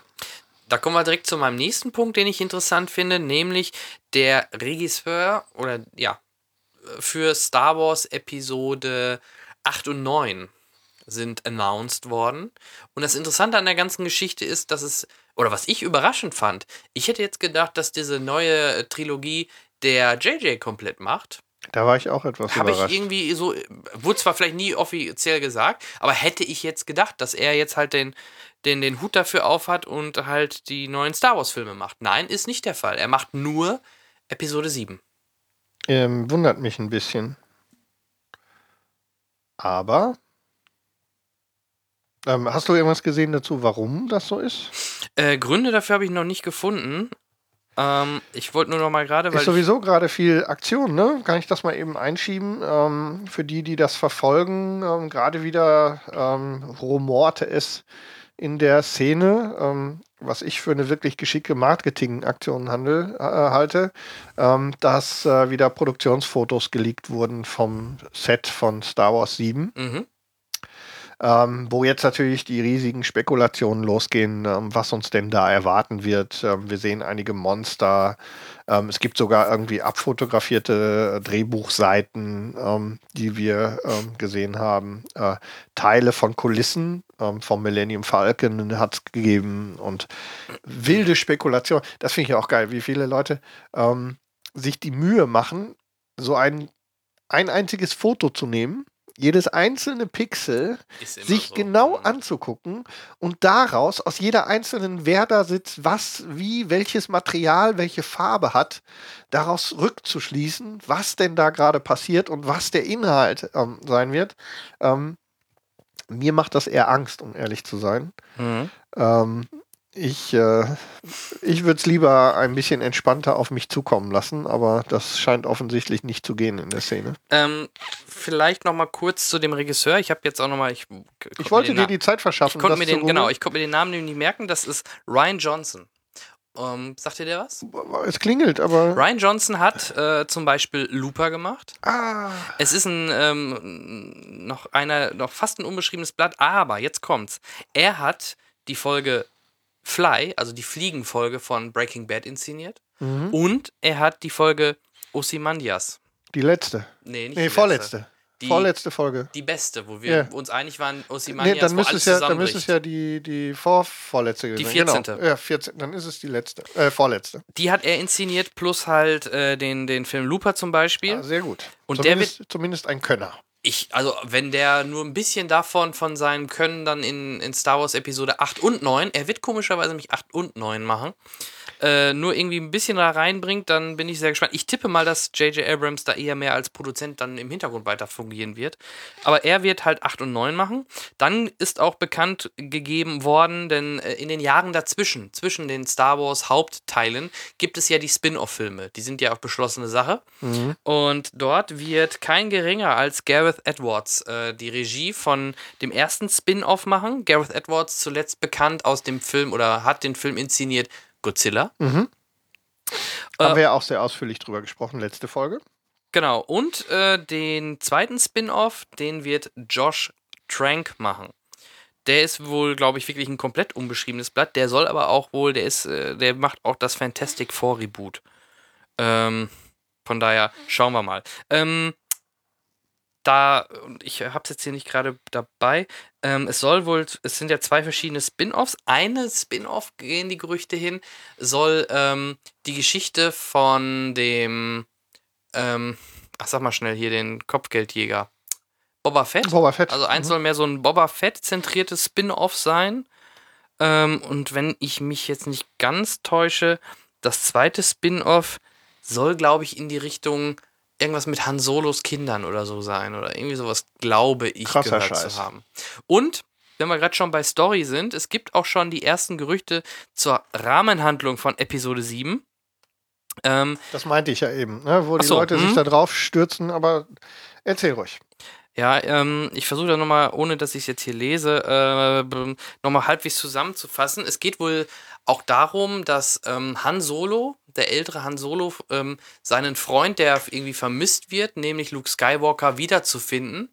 Da kommen wir direkt zu meinem nächsten Punkt, den ich interessant finde, nämlich der Regisseur oder ja, für Star Wars Episode 8 und 9 sind announced worden. Und das Interessante an der ganzen Geschichte ist, dass es, oder was ich überraschend fand, ich hätte jetzt gedacht, dass diese neue Trilogie der JJ komplett macht. Da war ich auch etwas Habe ich irgendwie so, wurde zwar vielleicht nie offiziell gesagt, aber hätte ich jetzt gedacht, dass er jetzt halt den, den, den Hut dafür aufhat und halt die neuen Star Wars-Filme macht. Nein, ist nicht der Fall. Er macht nur Episode 7. Ähm, wundert mich ein bisschen. Aber ähm, hast du irgendwas gesehen dazu, warum das so ist? Äh, Gründe dafür habe ich noch nicht gefunden. Ähm, ich wollte nur noch mal gerade, weil. Ist sowieso gerade viel Aktion, ne? Kann ich das mal eben einschieben? Ähm, für die, die das verfolgen, ähm, gerade wieder ähm, rumorte es in der Szene, ähm, was ich für eine wirklich geschickte Marketingaktion handel, äh, halte, ähm, dass äh, wieder Produktionsfotos geleakt wurden vom Set von Star Wars 7. Mhm. Ähm, wo jetzt natürlich die riesigen Spekulationen losgehen, ähm, was uns denn da erwarten wird. Ähm, wir sehen einige Monster. Ähm, es gibt sogar irgendwie abfotografierte Drehbuchseiten, ähm, die wir ähm, gesehen haben. Äh, Teile von Kulissen vom Millennium Falcon hat es gegeben und wilde Spekulation. Das finde ich auch geil, wie viele Leute sich die Mühe machen, so ein, ein einziges Foto zu nehmen jedes einzelne Pixel sich so. genau anzugucken und daraus aus jeder einzelnen, wer da sitzt, was, wie, welches Material, welche Farbe hat, daraus rückzuschließen, was denn da gerade passiert und was der Inhalt ähm, sein wird. Ähm, mir macht das eher Angst, um ehrlich zu sein. Mhm. Ähm, ich, äh, ich würde es lieber ein bisschen entspannter auf mich zukommen lassen, aber das scheint offensichtlich nicht zu gehen in der Szene. Ähm, vielleicht noch mal kurz zu dem Regisseur. Ich habe jetzt auch noch mal. Ich, ich wollte dir die Zeit verschaffen. Ich konnte mir den, genau, ich konnte mir den Namen nicht merken. Das ist Ryan Johnson. Ähm, sagt ihr der was? Es klingelt, aber. Ryan Johnson hat äh, zum Beispiel Looper gemacht. Ah. Es ist ein ähm, noch einer, noch fast ein unbeschriebenes Blatt, aber jetzt kommt's. Er hat die Folge Fly, also die Fliegenfolge von Breaking Bad inszeniert. Mhm. Und er hat die Folge Ossimandias. Die letzte. Nee, nicht nee, die vorletzte. Letzte. Die, Vorletzte Folge. Die beste, wo wir yeah. uns einig waren, Ossimandias, nee, dann müsste es ja, Dann müsste es ja die, die vorvorletzte Die 14. Genau. Ja, 14. Dann ist es die letzte, äh, vorletzte. Die hat er inszeniert, plus halt äh, den, den Film Looper zum Beispiel. Ah, sehr gut. Und zumindest, der wird, zumindest ein Könner ich, also wenn der nur ein bisschen davon von seinem Können dann in, in Star Wars Episode 8 und 9, er wird komischerweise mich 8 und 9 machen, äh, nur irgendwie ein bisschen da reinbringt, dann bin ich sehr gespannt. Ich tippe mal, dass J.J. Abrams da eher mehr als Produzent dann im Hintergrund weiter fungieren wird. Aber er wird halt 8 und 9 machen. Dann ist auch bekannt gegeben worden, denn äh, in den Jahren dazwischen, zwischen den Star Wars Hauptteilen, gibt es ja die Spin-off-Filme. Die sind ja auch beschlossene Sache. Mhm. Und dort wird kein geringer als Gareth Edwards äh, die Regie von dem ersten Spin-off machen. Gareth Edwards zuletzt bekannt aus dem Film oder hat den Film inszeniert Godzilla. Mhm. Äh, Haben wir ja auch sehr ausführlich drüber gesprochen, letzte Folge. Genau, und äh, den zweiten Spin-off, den wird Josh Trank machen. Der ist wohl, glaube ich, wirklich ein komplett unbeschriebenes Blatt. Der soll aber auch wohl, der ist, äh, der macht auch das Fantastic Four Reboot. Ähm, von daher schauen wir mal. Ähm, da, und ich habe es jetzt hier nicht gerade dabei, ähm, es soll wohl, es sind ja zwei verschiedene Spin-offs. Eine Spin-off, gehen die Gerüchte hin, soll ähm, die Geschichte von dem, ähm, ach sag mal schnell hier, den Kopfgeldjäger Boba Fett. Boba Fett. Also eins Mhm. soll mehr so ein Boba Fett-zentriertes Spin-off sein. Ähm, und wenn ich mich jetzt nicht ganz täusche, das zweite Spin-off soll, glaube ich, in die Richtung irgendwas mit Han Solos Kindern oder so sein. Oder irgendwie sowas, glaube ich, Krasser gehört Scheiß. zu haben. Und, wenn wir gerade schon bei Story sind, es gibt auch schon die ersten Gerüchte zur Rahmenhandlung von Episode 7. Ähm, Das meinte ich ja eben, ne? wo die so, Leute sich mhm. da drauf stürzen, aber erzähl ruhig. Ja, ähm, ich versuche da nochmal, ohne dass ich es jetzt hier lese, äh, nochmal halbwegs zusammenzufassen. Es geht wohl auch darum, dass ähm, Han Solo, der ältere Han Solo, ähm, seinen Freund, der irgendwie vermisst wird, nämlich Luke Skywalker, wiederzufinden.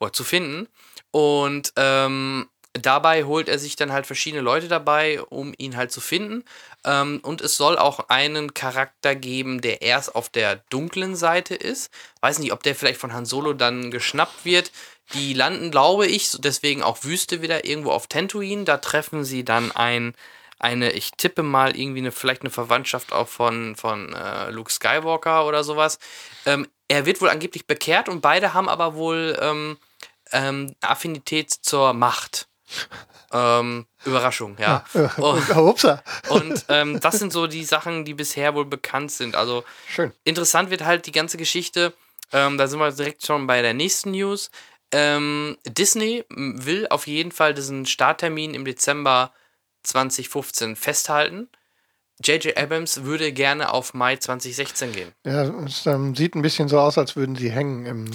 Oder zu finden. Und ähm, dabei holt er sich dann halt verschiedene Leute dabei, um ihn halt zu finden. Ähm, und es soll auch einen Charakter geben, der erst auf der dunklen Seite ist. Weiß nicht, ob der vielleicht von Han Solo dann geschnappt wird. Die landen, glaube ich, deswegen auch Wüste wieder irgendwo auf Tatooine. Da treffen sie dann ein, eine, ich tippe mal irgendwie eine, vielleicht eine Verwandtschaft auch von, von äh, Luke Skywalker oder sowas. Ähm, er wird wohl angeblich bekehrt und beide haben aber wohl ähm, ähm, Affinität zur Macht. Ähm, Überraschung, ja. Oh, Upsa. und ähm, das sind so die Sachen, die bisher wohl bekannt sind. Also Schön. interessant wird halt die ganze Geschichte. Ähm, da sind wir direkt schon bei der nächsten News. Disney will auf jeden Fall diesen Starttermin im Dezember 2015 festhalten. J.J. Abrams würde gerne auf Mai 2016 gehen. Ja, es ähm, sieht ein bisschen so aus, als würden sie hängen im.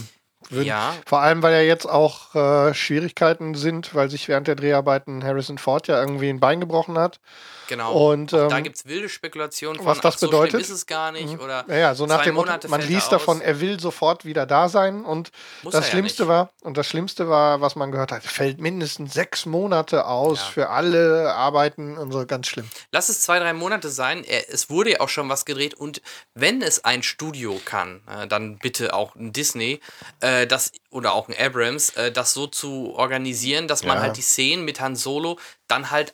Würden, Ja. Vor allem, weil ja jetzt auch äh, Schwierigkeiten sind, weil sich während der Dreharbeiten Harrison Ford ja irgendwie ein Bein gebrochen hat. Genau. Und, Auch da ähm, gibt es wilde Spekulationen von, was das ach, so bedeutet? ist es gar nicht. Oder Ja, ja, so nach dem Monate man liest davon, er will sofort wieder da sein und Muss das ja Schlimmste nicht. war, und das Schlimmste war, was man gehört hat, fällt mindestens sechs Monate aus Ja. für alle Arbeiten und so, ganz schlimm. Lass es zwei, drei Monate sein. Es wurde ja auch schon was gedreht und wenn es ein Studio kann, äh, dann bitte auch ein Disney, äh, das oder auch ein Abrams, äh, das so zu organisieren, dass man Ja. halt die Szenen mit Han Solo dann halt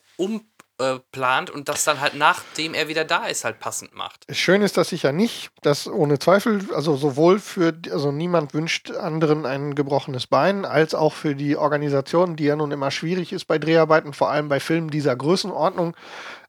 umplant und das dann halt nachdem er wieder da ist halt passend macht. Schön ist das sicher nicht, dass ohne Zweifel, also sowohl für, also niemand wünscht anderen ein gebrochenes Bein, als auch für die Organisation, die ja nun immer schwierig ist bei Dreharbeiten, vor allem bei Filmen dieser Größenordnung.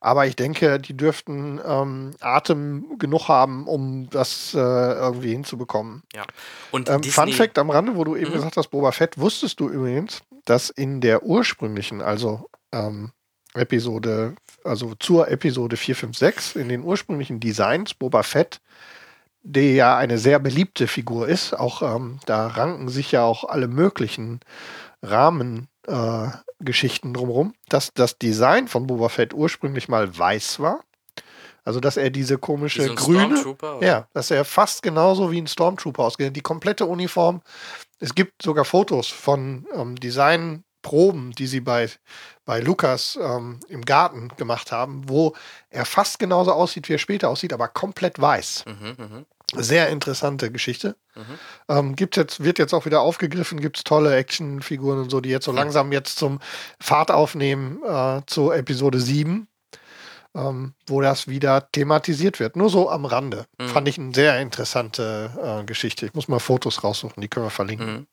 Aber ich denke, die dürften ähm, Atem genug haben, um das äh, irgendwie hinzubekommen. Ja. Und Ähm, Fun Fact am Rande, wo du eben Mhm. gesagt hast, Boba Fett, wusstest du übrigens, dass in der ursprünglichen, also ähm, Episode, also zur Episode 456, in den ursprünglichen Designs Boba Fett, der ja eine sehr beliebte Figur ist, auch ähm, da ranken sich ja auch alle möglichen Rahmengeschichten äh, drumherum, dass das Design von Boba Fett ursprünglich mal weiß war. Also dass er diese komische so grüne, ja, dass er fast genauso wie ein Stormtrooper ausgeht. Die komplette Uniform. Es gibt sogar Fotos von ähm, Designproben, die sie bei, bei Lukas ähm, im Garten gemacht haben, wo er fast genauso aussieht, wie er später aussieht, aber komplett weiß. Mhm, mhm. Sehr interessante Geschichte. Mhm. Ähm, gibt jetzt, wird jetzt auch wieder aufgegriffen, gibt es tolle Actionfiguren und so, die jetzt so langsam jetzt zum Fahrt aufnehmen äh, zu Episode 7, ähm, wo das wieder thematisiert wird. Nur so am Rande. Mhm. Fand ich eine sehr interessante äh, Geschichte. Ich muss mal Fotos raussuchen, die können wir verlinken.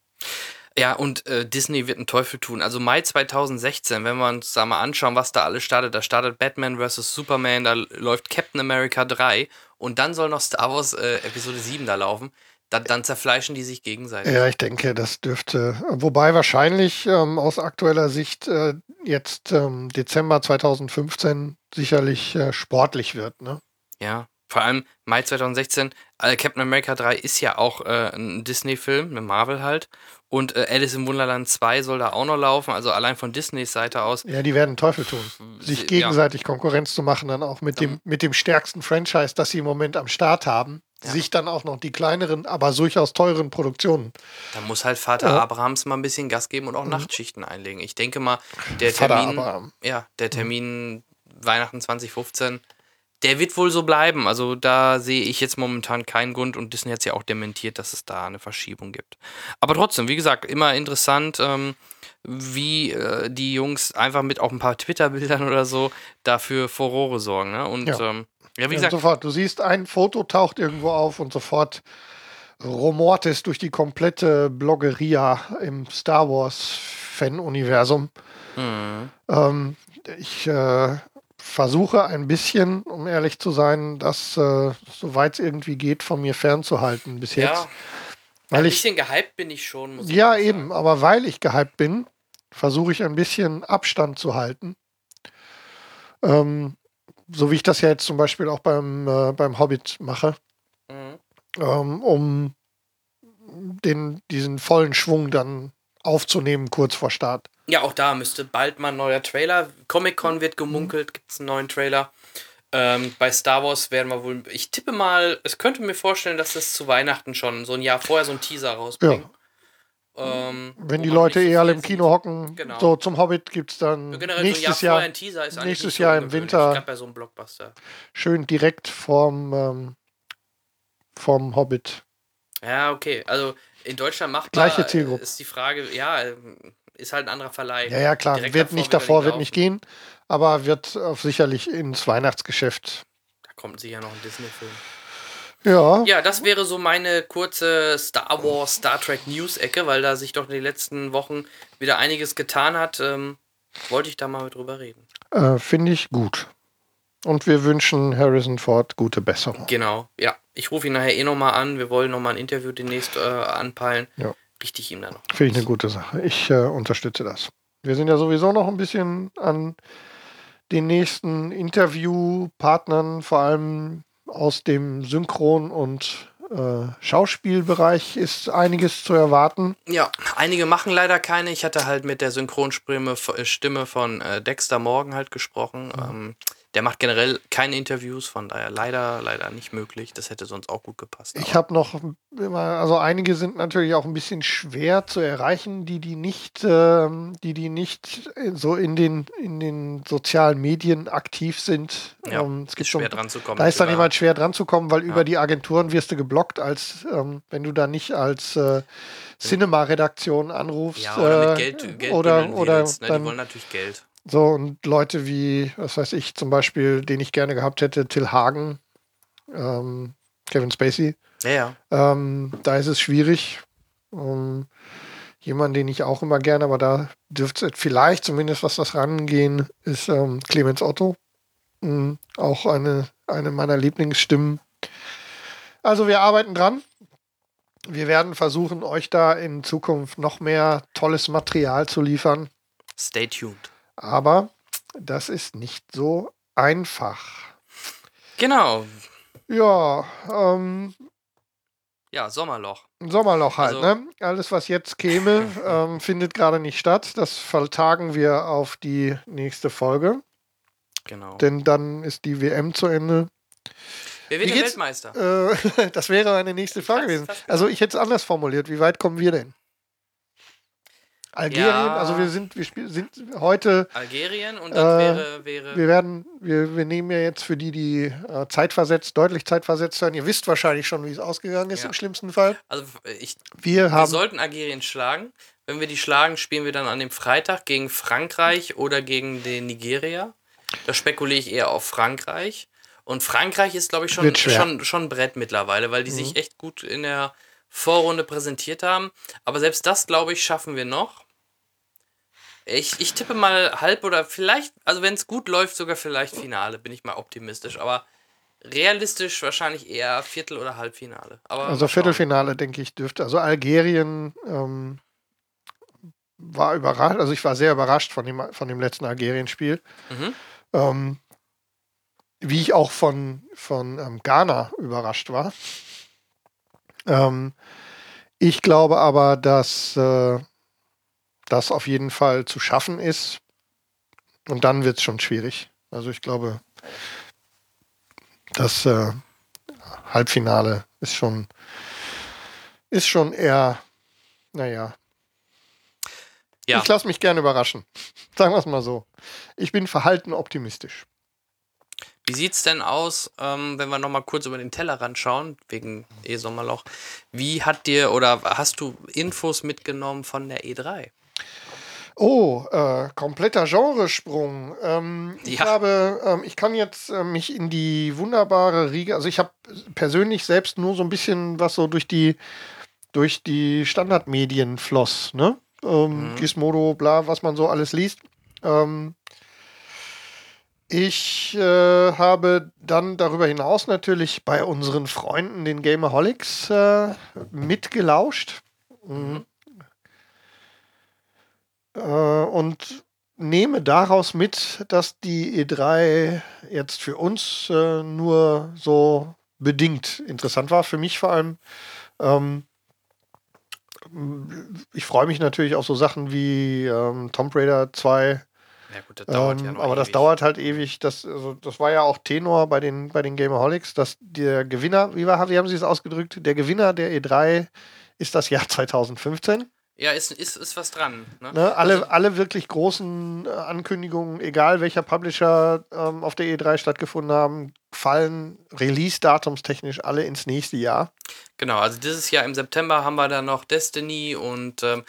Ja, und äh, Disney wird einen Teufel tun. Also Mai 2016, wenn wir uns da mal anschauen, was da alles startet, da startet Batman vs. Superman, da läuft Captain America 3 und dann soll noch Star Wars äh, Episode 7 da laufen. Da, dann zerfleischen die sich gegenseitig. Ja, ich denke, das dürfte, wobei wahrscheinlich ähm, aus aktueller Sicht äh, jetzt ähm, Dezember 2015 sicherlich äh, sportlich wird. Ne? Ja, vor allem Mai 2016. Äh, Captain America 3 ist ja auch äh, ein Disney-Film, mit Marvel halt. Und äh, Alice im Wunderland 2 soll da auch noch laufen. Also allein von Disneys Seite aus. Ja, die werden Teufel tun. Sich Ja. gegenseitig Konkurrenz zu machen, dann auch mit dem, mit dem stärksten Franchise, das sie im Moment am Start haben. Ja. Sich dann auch noch die kleineren, aber durchaus teuren Produktionen. Da muss halt Vater Ja. Abrahams mal ein bisschen Gas geben und auch Nachtschichten einlegen. Ich denke mal, der Vater Termin, Abraham. ja, der Termin Weihnachten 2015, der wird wohl so bleiben. Also da sehe ich jetzt momentan keinen Grund und Disney hat es ja auch dementiert, dass es da eine Verschiebung gibt. Aber trotzdem, wie gesagt, immer interessant, ähm, wie äh, die Jungs einfach mit auch ein paar Twitter-Bildern oder so dafür Furore sorgen. Ne? Und Ja. ähm, ja, wie Ja, gesagt, sofort, du siehst, ein Foto taucht irgendwo auf und sofort rumort es durch die komplette Bloggeria im Star Wars Fan-Universum. Mhm. Ähm, ich äh, versuche ein bisschen, um ehrlich zu sein, das, äh, soweit es irgendwie geht, von mir fernzuhalten bis jetzt. Ja, Weil ein ich, bisschen gehypt bin ich schon. Muss ich ja, mal eben, aber weil ich gehypt bin, versuche ich ein bisschen Abstand zu halten. Ähm, so wie ich das ja jetzt zum Beispiel auch beim, äh, beim Hobbit mache, Mhm. ähm, um den, diesen vollen Schwung dann aufzunehmen kurz vor Start. Ja, auch da müsste bald mal ein neuer Trailer. Comic-Con wird gemunkelt, gibt es einen neuen Trailer. Ähm, bei Star Wars werden wir wohl. Ich tippe mal, es könnte mir vorstellen, dass es zu Weihnachten schon so ein Jahr vorher so ein Teaser rausbringen. Ähm, Wenn die Leute so eh alle im Kino sieht. hocken, Genau. so zum Hobbit gibt es dann Generell so ein Jahr nächstes vorher Jahr ein Teaser ist eigentlich nächstes so Jahr im. Winter. So schön direkt vorm, ähm, vorm Hobbit. Ja, okay. Also in Deutschland macht Gleiche Zielgruppe. Ist die Frage, ja, ähm, ist halt ein anderer Verleih. Ja, ja, klar. Direkt wird nicht davor, wird nicht gehen, aber wird auf sicherlich ins Weihnachtsgeschäft. Da kommt sicher noch ein Disney-Film. Ja, Ja, das wäre so meine kurze Star Wars, Star Trek News-Ecke, weil da sich doch in den letzten Wochen wieder einiges getan hat. Ähm, wollte ich da mal drüber reden. äh, finde ich gut. Und wir wünschen Harrison Ford gute Besserung. Genau, ja. Ich rufe ihn nachher eh nochmal an. Wir wollen nochmal ein Interview demnächst äh, anpeilen. Ja. Richte ich ihm dann noch. Finde ich eine gute Sache. Ich äh, unterstütze das. Wir sind ja sowieso noch ein bisschen an den nächsten Interviewpartnern, vor allem aus dem Synchron- und äh, Schauspielbereich ist einiges zu erwarten. Ja, einige machen leider keine. Ich hatte halt mit der Synchronstimme äh, Stimme von äh, Dexter Morgan halt gesprochen. Ähm, der macht generell keine Interviews, von daher leider, leider nicht möglich. Das hätte sonst auch gut gepasst. Ich habe noch immer, also einige sind natürlich auch ein bisschen schwer zu erreichen, die die nicht, ähm, die die nicht so in den in den sozialen Medien aktiv sind. ja, Ähm, es gibt ist schon, schwer dran zu kommen. da ist dann Über- jemand schwer dran zu kommen, weil Ja. über die Agenturen wirst du geblockt, als ähm, wenn du da nicht als äh, Cinema-Redaktion anrufst. Ja, oder äh, mit Geld, Geld oder, oder willst, ne? Die dann wollen natürlich Geld. So und Leute wie, was weiß ich, zum Beispiel, den ich gerne gehabt hätte, Till Hagen, ähm, Kevin Spacey. Ja, ja. Ähm, da ist es schwierig. Ähm, jemand, den ich auch immer gerne, aber da dürfte es vielleicht zumindest was das rangehen, ist ähm, Clemens Otto. Ähm, auch eine, eine meiner Lieblingsstimmen. Also wir arbeiten dran. Wir werden versuchen, euch da in Zukunft noch mehr tolles Material zu liefern. Stay tuned. Aber das ist nicht so einfach. Genau. Ja, ähm, Ja, Sommerloch. Ein Sommerloch halt, Also- ne? Alles, was jetzt käme, ähm, findet gerade nicht statt. Das vertagen wir auf die nächste Folge, Genau. denn dann ist die WM zu Ende. Wer wird? Weltmeister? Äh, das wäre eine nächste Frage gewesen. genau. Also ich hätte es anders formuliert. Wie weit kommen wir denn? Algerien, Ja. also wir sind, wir spiel, sind heute, Algerien und dann Äh, wäre, wäre wir werden, wir, wir nehmen ja jetzt für die, die äh, zeitversetzt, deutlich zeitversetzt hören. Ihr wisst wahrscheinlich schon, wie es ausgegangen ist Ja. im schlimmsten Fall. also ich, Wir wir haben sollten Algerien schlagen. Wenn wir die schlagen, spielen wir dann an dem Freitag gegen Frankreich oder gegen den Nigeria. Da spekuliere ich eher auf Frankreich. Und Frankreich ist, glaube ich, schon. Mhm. schon, schon ein Brett mittlerweile, weil die sich echt gut in der Vorrunde präsentiert haben. Aber selbst das, glaube ich, schaffen wir noch. Ich, ich tippe mal halb oder vielleicht, also wenn es gut läuft, sogar vielleicht Finale, bin ich mal optimistisch. Aber realistisch wahrscheinlich eher Viertel- oder Halbfinale. Aber Also. Viertelfinale, denke ich, dürfte. Also Algerien ähm, war überrascht, also ich war sehr überrascht von dem, von dem letzten Algerien-Spiel. Mhm. Ähm, wie ich auch von, von ähm, Ghana überrascht war. Ähm, ich glaube aber, dass äh, das auf jeden Fall zu schaffen ist. Und dann wird es schon schwierig. Also ich glaube, das äh, Halbfinale ist schon, ist schon eher, naja. Ja. Ich lasse mich gerne überraschen. Sagen wir es mal so. Ich bin verhalten optimistisch. Wie sieht's denn aus, ähm, wenn wir nochmal kurz über den Tellerrand schauen, wegen E-Sommerloch? Wie hat dir oder hast du Infos mitgenommen von der E3? Oh, äh, kompletter Genresprung. Ähm, Ich Ja. habe, ähm, ich kann jetzt äh, mich in die wunderbare Riege, also ich habe persönlich selbst nur so ein bisschen was so durch die durch die Standardmedien floss, ne? Ähm, Gizmodo, bla, was man so alles liest. Ähm, ich äh, habe dann darüber hinaus natürlich bei unseren Freunden, den Gamerholics, äh, mitgelauscht. Mhm. Äh, und nehme daraus mit, dass die E3 jetzt für uns äh, nur so bedingt interessant war. Für mich vor allem. Ähm, ich freue mich natürlich auf so Sachen wie ähm, Tomb Raider 2. Ja gut, das dauert ja Ähm, noch aber das ewig. dauert halt ewig. Das, also, das war ja auch Tenor bei den, bei den Gamerholics, dass der Gewinner, wie, war, wie haben Sie es ausgedrückt? Der Gewinner der E3 ist das Jahr 2015. Ja, ist, ist, ist was dran. Ne? Ne? Alle, Also, alle wirklich großen äh, Ankündigungen, egal welcher Publisher ähm, auf der E3 stattgefunden haben, fallen release-datumstechnisch alle ins nächste Jahr. genau, also dieses Jahr im September haben wir dann noch Destiny und ähm,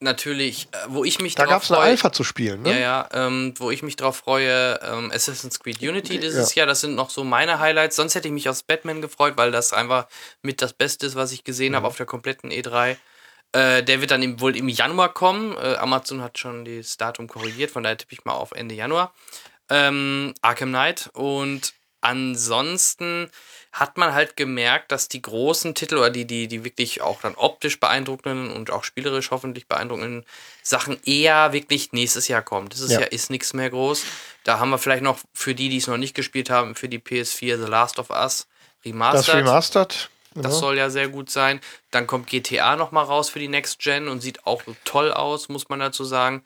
natürlich, äh, wo ich mich Da drauf gab es eine freue. Alpha zu spielen. Ne? Ja, ja, ähm, wo ich mich drauf freue, ähm, Assassin's Creed Unity dieses Jahr, das sind noch so meine Highlights. Sonst hätte ich mich aufs Batman gefreut, weil das einfach mit das Beste ist, was ich gesehen Mhm. habe auf der kompletten E3. Äh, der wird dann im, wohl im Januar kommen. Äh, Amazon hat schon das Datum korrigiert, von daher tippe ich mal auf Ende Januar. Ähm, Arkham Knight und ansonsten hat man halt gemerkt, dass die großen Titel oder die, die, die wirklich auch dann optisch beeindruckenden und auch spielerisch hoffentlich beeindruckenden Sachen eher wirklich nächstes Jahr kommen. Dieses Ja. Jahr ist nichts mehr groß. Da haben wir vielleicht noch für die, die es noch nicht gespielt haben, für die PS4 The Last of Us Remastered. Das Remastered. Das soll ja sehr gut sein. Dann kommt GTA noch mal raus für die Next Gen und sieht auch toll aus, muss man dazu sagen.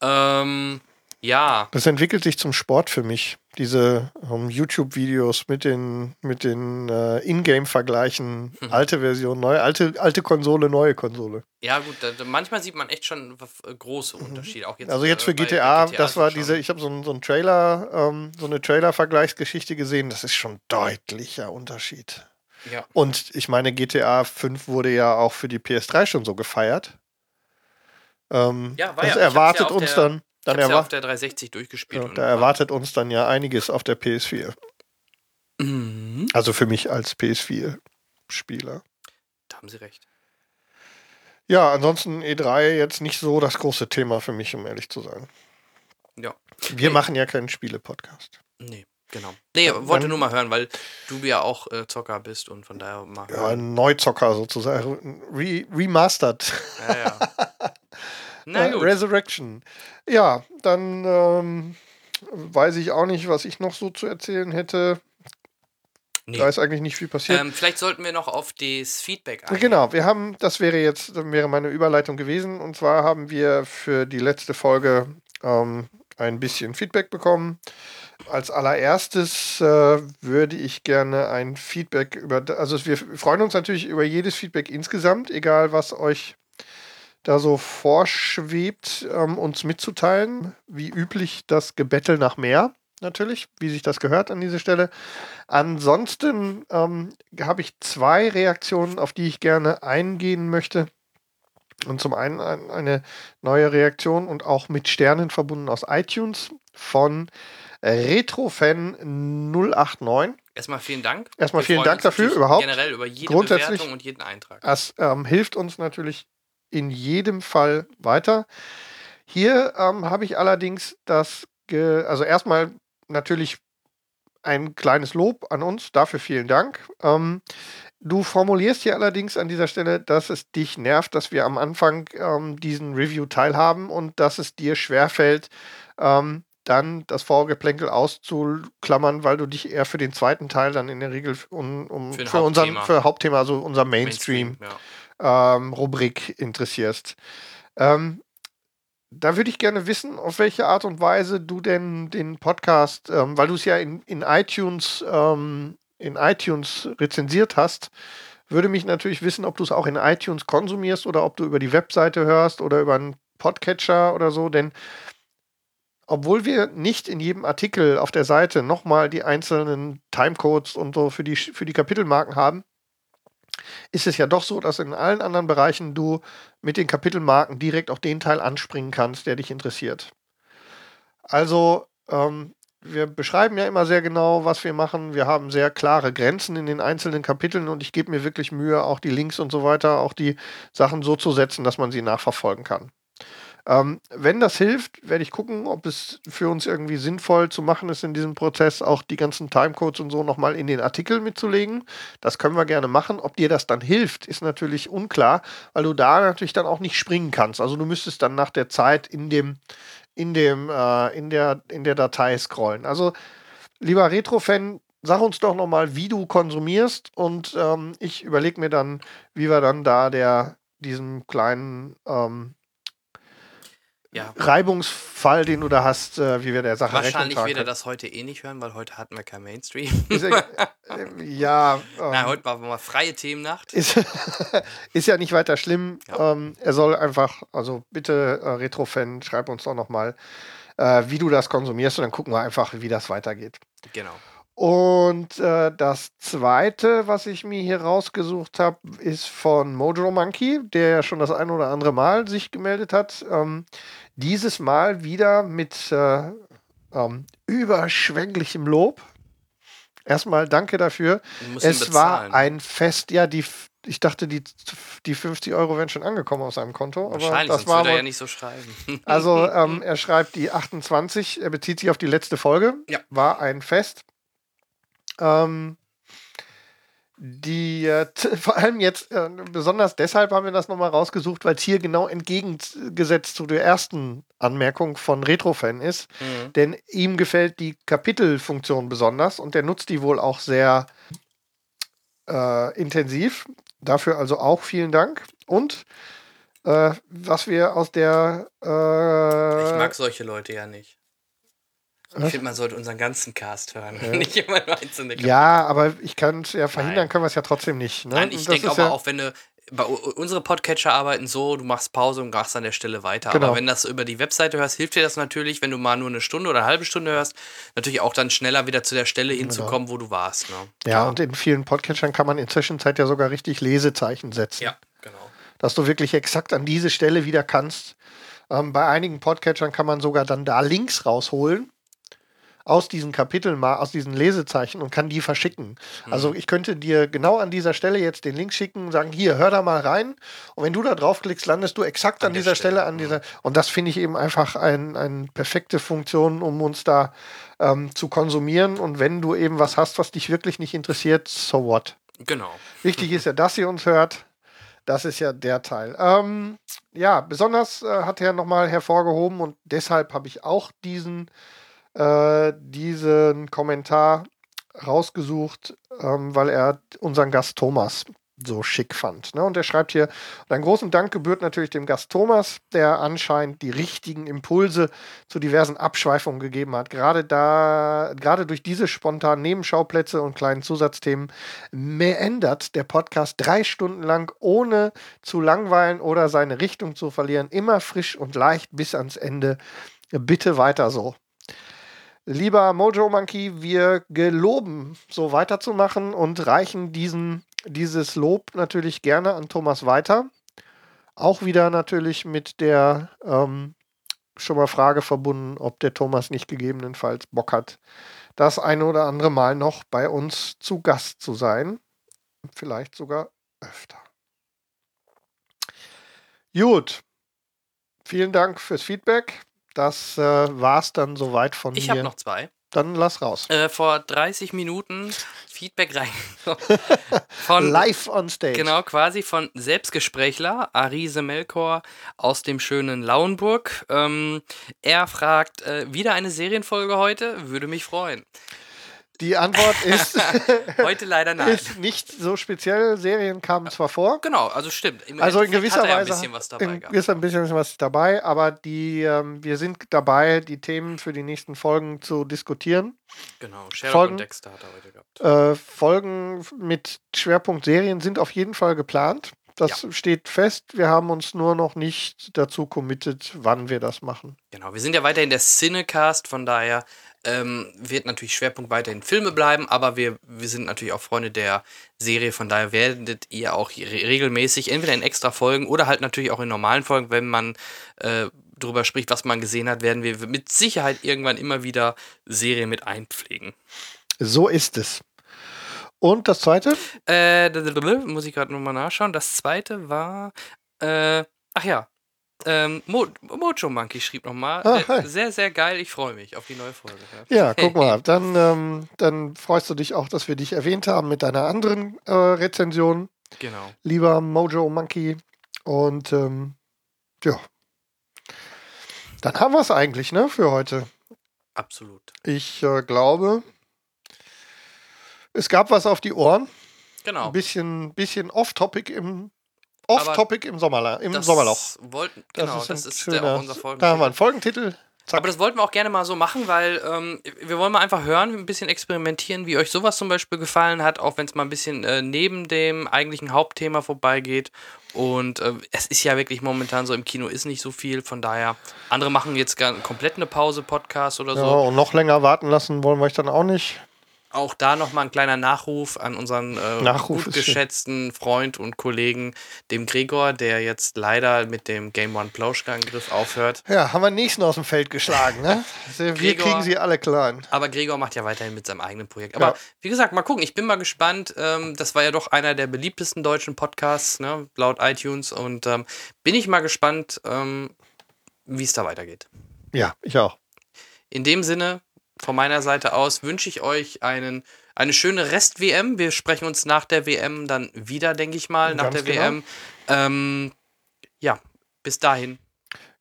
Ähm, ja, Das entwickelt sich zum Sport für mich. Diese ähm, YouTube-Videos mit den, mit den äh, Ingame-Vergleichen, Mhm. alte Version, neue, alte, alte Konsole, neue Konsole. ja gut, da, manchmal sieht man echt schon äh, große Unterschiede. Auch jetzt, Also jetzt äh, für bei- bei GTA, das war diese, ich habe so, ein- so einen Trailer, ähm, so eine Trailer-Vergleichsgeschichte gesehen, das ist schon deutlicher Unterschied. Ja. Und ich meine, GTA 5 wurde ja auch für die PS3 schon so gefeiert. Ähm, Ja, war das ja- ich erwartet ja uns der- dann. Ich Dann hab's ja auf der 360 durchgespielt. ja, da war- erwartet uns dann ja einiges auf der PS4. Mhm, Also für mich als PS4-Spieler. da haben Sie recht. Ja, ansonsten E3 jetzt nicht so das große Thema für mich, um ehrlich zu sein. Ja. Wir Nee. machen ja keinen Spiele-Podcast. Nee, genau. Nee, Dann- wollte nur mal hören, weil du ja auch äh, Zocker bist und von daher mal Ja, hören. ein Neuzocker sozusagen. Re remastered. Ja, ja. Na Äh, gut. Resurrection. Ja, dann ähm, weiß ich auch nicht, was ich noch so zu erzählen hätte. Nee. Da ist eigentlich nicht viel passiert. Ähm, vielleicht sollten wir noch auf das Feedback eingehen. Genau, wir haben, das wäre jetzt, das wäre meine Überleitung gewesen. Und zwar haben wir für die letzte Folge ähm, ein bisschen Feedback bekommen. Als allererstes äh, würde ich gerne ein Feedback über, also wir freuen uns natürlich über jedes Feedback insgesamt, egal was euch da so vorschwebt, ähm, uns mitzuteilen. Wie üblich das Gebettel nach mehr, natürlich, wie sich das gehört an dieser Stelle. Ansonsten ähm, habe ich zwei Reaktionen, auf die ich gerne eingehen möchte. Und zum einen ein, eine neue Reaktion und auch mit Sternen verbunden aus iTunes von Retrofan089. Erstmal vielen Dank. Erstmal Wir vielen Dank dafür, überhaupt. Generell über jede Grundsätzlich- Bewertung und jeden Eintrag. Das ähm, hilft uns natürlich in jedem Fall weiter. Hier ähm, habe ich allerdings das, ge also erstmal natürlich ein kleines Lob an uns, dafür vielen Dank. Ähm, du formulierst hier allerdings an dieser Stelle, dass es dich nervt, dass wir am Anfang ähm, diesen Review teilhaben und dass es dir schwerfällt, ähm, dann das Vorgeplänkel auszuklammern, weil du dich eher für den zweiten Teil dann in der Regel um, um Für für, unseren Hauptthema. für Hauptthema, also unser Mainstream, ja. ähm, Rubrik interessierst. Ähm, da würde ich gerne wissen, auf welche Art und Weise du denn den Podcast, ähm, weil du es ja in, in iTunes ähm, in iTunes rezensiert hast, würde mich natürlich wissen, ob du es auch in iTunes konsumierst oder ob du über die Webseite hörst oder über einen Podcatcher oder so, denn obwohl wir nicht in jedem Artikel auf der Seite nochmal die einzelnen Timecodes und so für die, für die Kapitelmarken haben, ist es ja doch so, dass in allen anderen Bereichen du mit den Kapitelmarken direkt auf den Teil anspringen kannst, der dich interessiert. Also, ähm, wir beschreiben ja immer sehr genau, was wir machen. Wir haben sehr klare Grenzen in den einzelnen Kapiteln und ich gebe mir wirklich Mühe, auch die Links und so weiter, auch die Sachen so zu setzen, dass man sie nachverfolgen kann. Ähm, wenn das hilft, werde ich gucken, ob es für uns irgendwie sinnvoll zu machen ist, in diesem Prozess auch die ganzen Timecodes und so nochmal in den Artikel mitzulegen. Das können wir gerne machen. Ob dir das dann hilft, ist natürlich unklar, weil du da natürlich dann auch nicht springen kannst. Also du müsstest dann nach der Zeit in dem, in dem, äh, in der, in der Datei scrollen. Also, lieber Retro-Fan, sag uns doch nochmal, wie du konsumierst und ähm, ich überlege mir dann, wie wir dann da der diesem kleinen ähm, ja. Reibungsfall, den du da hast, äh, wie wir der Sache Wahrscheinlich wird er das heute eh nicht hören, weil heute hatten wir kein Mainstream. äh, ja. Ähm, Na, heute war mal freie Themennacht. Ist, ist ja nicht weiter schlimm. Ja. Ähm, er soll einfach, also bitte, äh, Retro-Fan, schreib uns doch nochmal, äh, wie du das konsumierst und dann gucken wir einfach, wie das weitergeht. Genau. Und äh, das zweite, was ich mir hier rausgesucht habe, ist von Mojo Monkey, der ja schon das ein oder andere Mal sich gemeldet hat. Ähm, dieses Mal wieder mit äh, ähm, überschwänglichem Lob. Erstmal danke dafür. Es war ein Fest, ja, die, ich dachte, die, die 50 Euro wären schon angekommen aus seinem Konto. Wahrscheinlich, aber das war würde er ja nicht so schreiben. Also ähm, er schreibt die 28, er bezieht sich auf die letzte Folge. Ja. War ein Fest. Ähm, die äh, vor allem jetzt, äh, besonders deshalb haben wir das nochmal rausgesucht, weil es hier genau entgegengesetzt zu der ersten Anmerkung von Retrofan ist. Mhm. Denn ihm gefällt die Kapitelfunktion besonders und der nutzt die wohl auch sehr äh, intensiv. Dafür also auch vielen Dank. Und äh, was wir aus der. Äh, ich mag solche Leute ja nicht. Ich finde, man sollte unseren ganzen Cast hören, ja. nicht immer nur einzelne Kapitel. Ja, aber ich kann es ja verhindern, Nein. können wir es ja trotzdem nicht. Ne? Nein, ich denke aber ja auch, wenn du bei unsere Podcatcher arbeiten so, du machst Pause und machst an der Stelle weiter. Genau. Aber wenn das über die Webseite hörst, hilft dir das natürlich, wenn du mal nur eine Stunde oder eine halbe Stunde hörst, natürlich auch dann schneller wieder zu der Stelle genau. hinzukommen, wo du warst. Ne? Ja, ja, und in vielen Podcatchern kann man in Zwischenzeit ja sogar richtig Lesezeichen setzen. Ja, genau. Dass du wirklich exakt an diese Stelle wieder kannst. Ähm, bei einigen Podcatchern kann man sogar dann da Links rausholen aus diesen Kapiteln mal, aus diesen Lesezeichen und kann die verschicken. Mhm. Also ich könnte dir genau an dieser Stelle jetzt den Link schicken, sagen, hier, hör da mal rein. Und wenn du da draufklickst, landest du exakt an, an dieser Stelle, Stelle, an dieser. Mhm. Und das finde ich eben einfach eine ein perfekte Funktion, um uns da ähm, zu konsumieren. Und wenn du eben was hast, was dich wirklich nicht interessiert, so what? Genau. Wichtig ist ja, dass ihr uns hört. Das ist ja der Teil. Ähm, ja, besonders äh, hat er nochmal hervorgehoben und deshalb habe ich auch diesen äh, diesen Kommentar rausgesucht, ähm, weil er unseren Gast Thomas so schick fand. Ne? Und er schreibt hier, einen großen Dank gebührt natürlich dem Gast Thomas, der anscheinend die richtigen Impulse zu diversen Abschweifungen gegeben hat. Gerade da, gerade durch diese spontanen Nebenschauplätze und kleinen Zusatzthemen ändert der Podcast drei Stunden lang, ohne zu langweilen oder seine Richtung zu verlieren, immer frisch und leicht bis ans Ende. Bitte weiter so. Lieber Mojo Monkey, wir geloben, so weiterzumachen und reichen diesen, dieses Lob natürlich gerne an Thomas weiter. Auch wieder natürlich mit der ähm, schon mal Frage verbunden, ob der Thomas nicht gegebenenfalls Bock hat, das eine oder andere Mal noch bei uns zu Gast zu sein. Vielleicht sogar öfter. Gut. Vielen Dank fürs Feedback. Das äh, war's dann soweit von ich mir. Ich habe noch zwei. Dann lass raus. Äh, vor 30 Minuten Feedback rein. von, Live on Stage. Genau, quasi von Selbstgesprächler Arise Melkor aus dem schönen Lauenburg. Ähm, er fragt, äh, wieder eine Serienfolge heute? Würde mich freuen. Die Antwort ist heute leider nein. Ist nicht so speziell. Serien kamen zwar vor. Genau, also stimmt. Im also in gewisser Weise ein bisschen was dabei. Ist ein bisschen was dabei, aber die, ähm, wir sind dabei, die Themen für die nächsten Folgen zu diskutieren. Genau, Sherlock Folgen, und Dexter hat er heute gehabt. Äh, Folgen mit Schwerpunkt Serien sind auf jeden Fall geplant. Das ja. steht fest. Wir haben uns nur noch nicht dazu committed, wann wir das machen. Genau, wir sind ja weiter in der Cinecast, von daher ähm, wird natürlich Schwerpunkt weiterhin Filme bleiben, aber wir, wir sind natürlich auch Freunde der Serie, von daher werdet ihr auch re regelmäßig, entweder in extra Folgen oder halt natürlich auch in normalen Folgen, wenn man äh, drüber spricht, was man gesehen hat, werden wir mit Sicherheit irgendwann immer wieder Serien mit einpflegen. So ist es. Und das zweite? Äh, muss ich gerade nochmal nachschauen. Das zweite war, äh, ach ja, ähm, Mo Mojo Monkey schrieb nochmal. Ah, äh, sehr, sehr geil. Ich freue mich auf die neue Folge. Ja, ja guck mal. Dann, ähm, dann freust du dich auch, dass wir dich erwähnt haben mit deiner anderen äh, Rezension. Genau. Lieber Mojo Monkey. Und ähm, ja. Dann haben wir es eigentlich, ne, für heute. Absolut. Ich äh, glaube, es gab was auf die Ohren. Genau. Ein bisschen, bisschen off-topic im Off-Topic im, Sommerla im Sommerloch. Wollten, genau, das ist, schöner, der, unser Folgentitel. Da haben wir einen Folgentitel. Zack. Aber das wollten wir auch gerne mal so machen, weil ähm, wir wollen mal einfach hören, ein bisschen experimentieren, wie euch sowas zum Beispiel gefallen hat, auch wenn es mal ein bisschen äh, neben dem eigentlichen Hauptthema vorbeigeht. Und äh, es ist ja wirklich momentan so, im Kino ist nicht so viel, von daher, andere machen jetzt gar komplett eine Pause, Podcast oder so. Ja, und noch länger warten lassen wollen wir euch dann auch nicht auch da nochmal ein kleiner Nachruf an unseren äh, Nachruf gut geschätzten Freund und Kollegen, dem Gregor, der jetzt leider mit dem Game One Plauschangriff aufhört. Ja, haben wir den nächsten aus dem Feld geschlagen, ne? Wir Gregor, kriegen sie alle klein. Aber Gregor macht ja weiterhin mit seinem eigenen Projekt. Aber ja. wie gesagt, mal gucken, ich bin mal gespannt. Ähm, das war ja doch einer der beliebtesten deutschen Podcasts, ne, laut iTunes. Und ähm, bin ich mal gespannt, ähm, wie es da weitergeht. Ja, ich auch. In dem Sinne, von meiner Seite aus wünsche ich euch einen, eine schöne Rest-WM. Wir sprechen uns nach der WM dann wieder, denke ich mal, nach Ganz der genau. WM. Ähm, ja, bis dahin.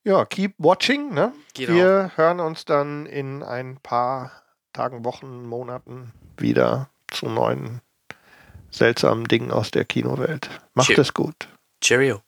Ja, keep watching. Ne? Genau. Wir hören uns dann in ein paar Tagen, Wochen, Monaten wieder zu neuen seltsamen Dingen aus der Kinowelt. Macht Cheer. es gut. Cheerio.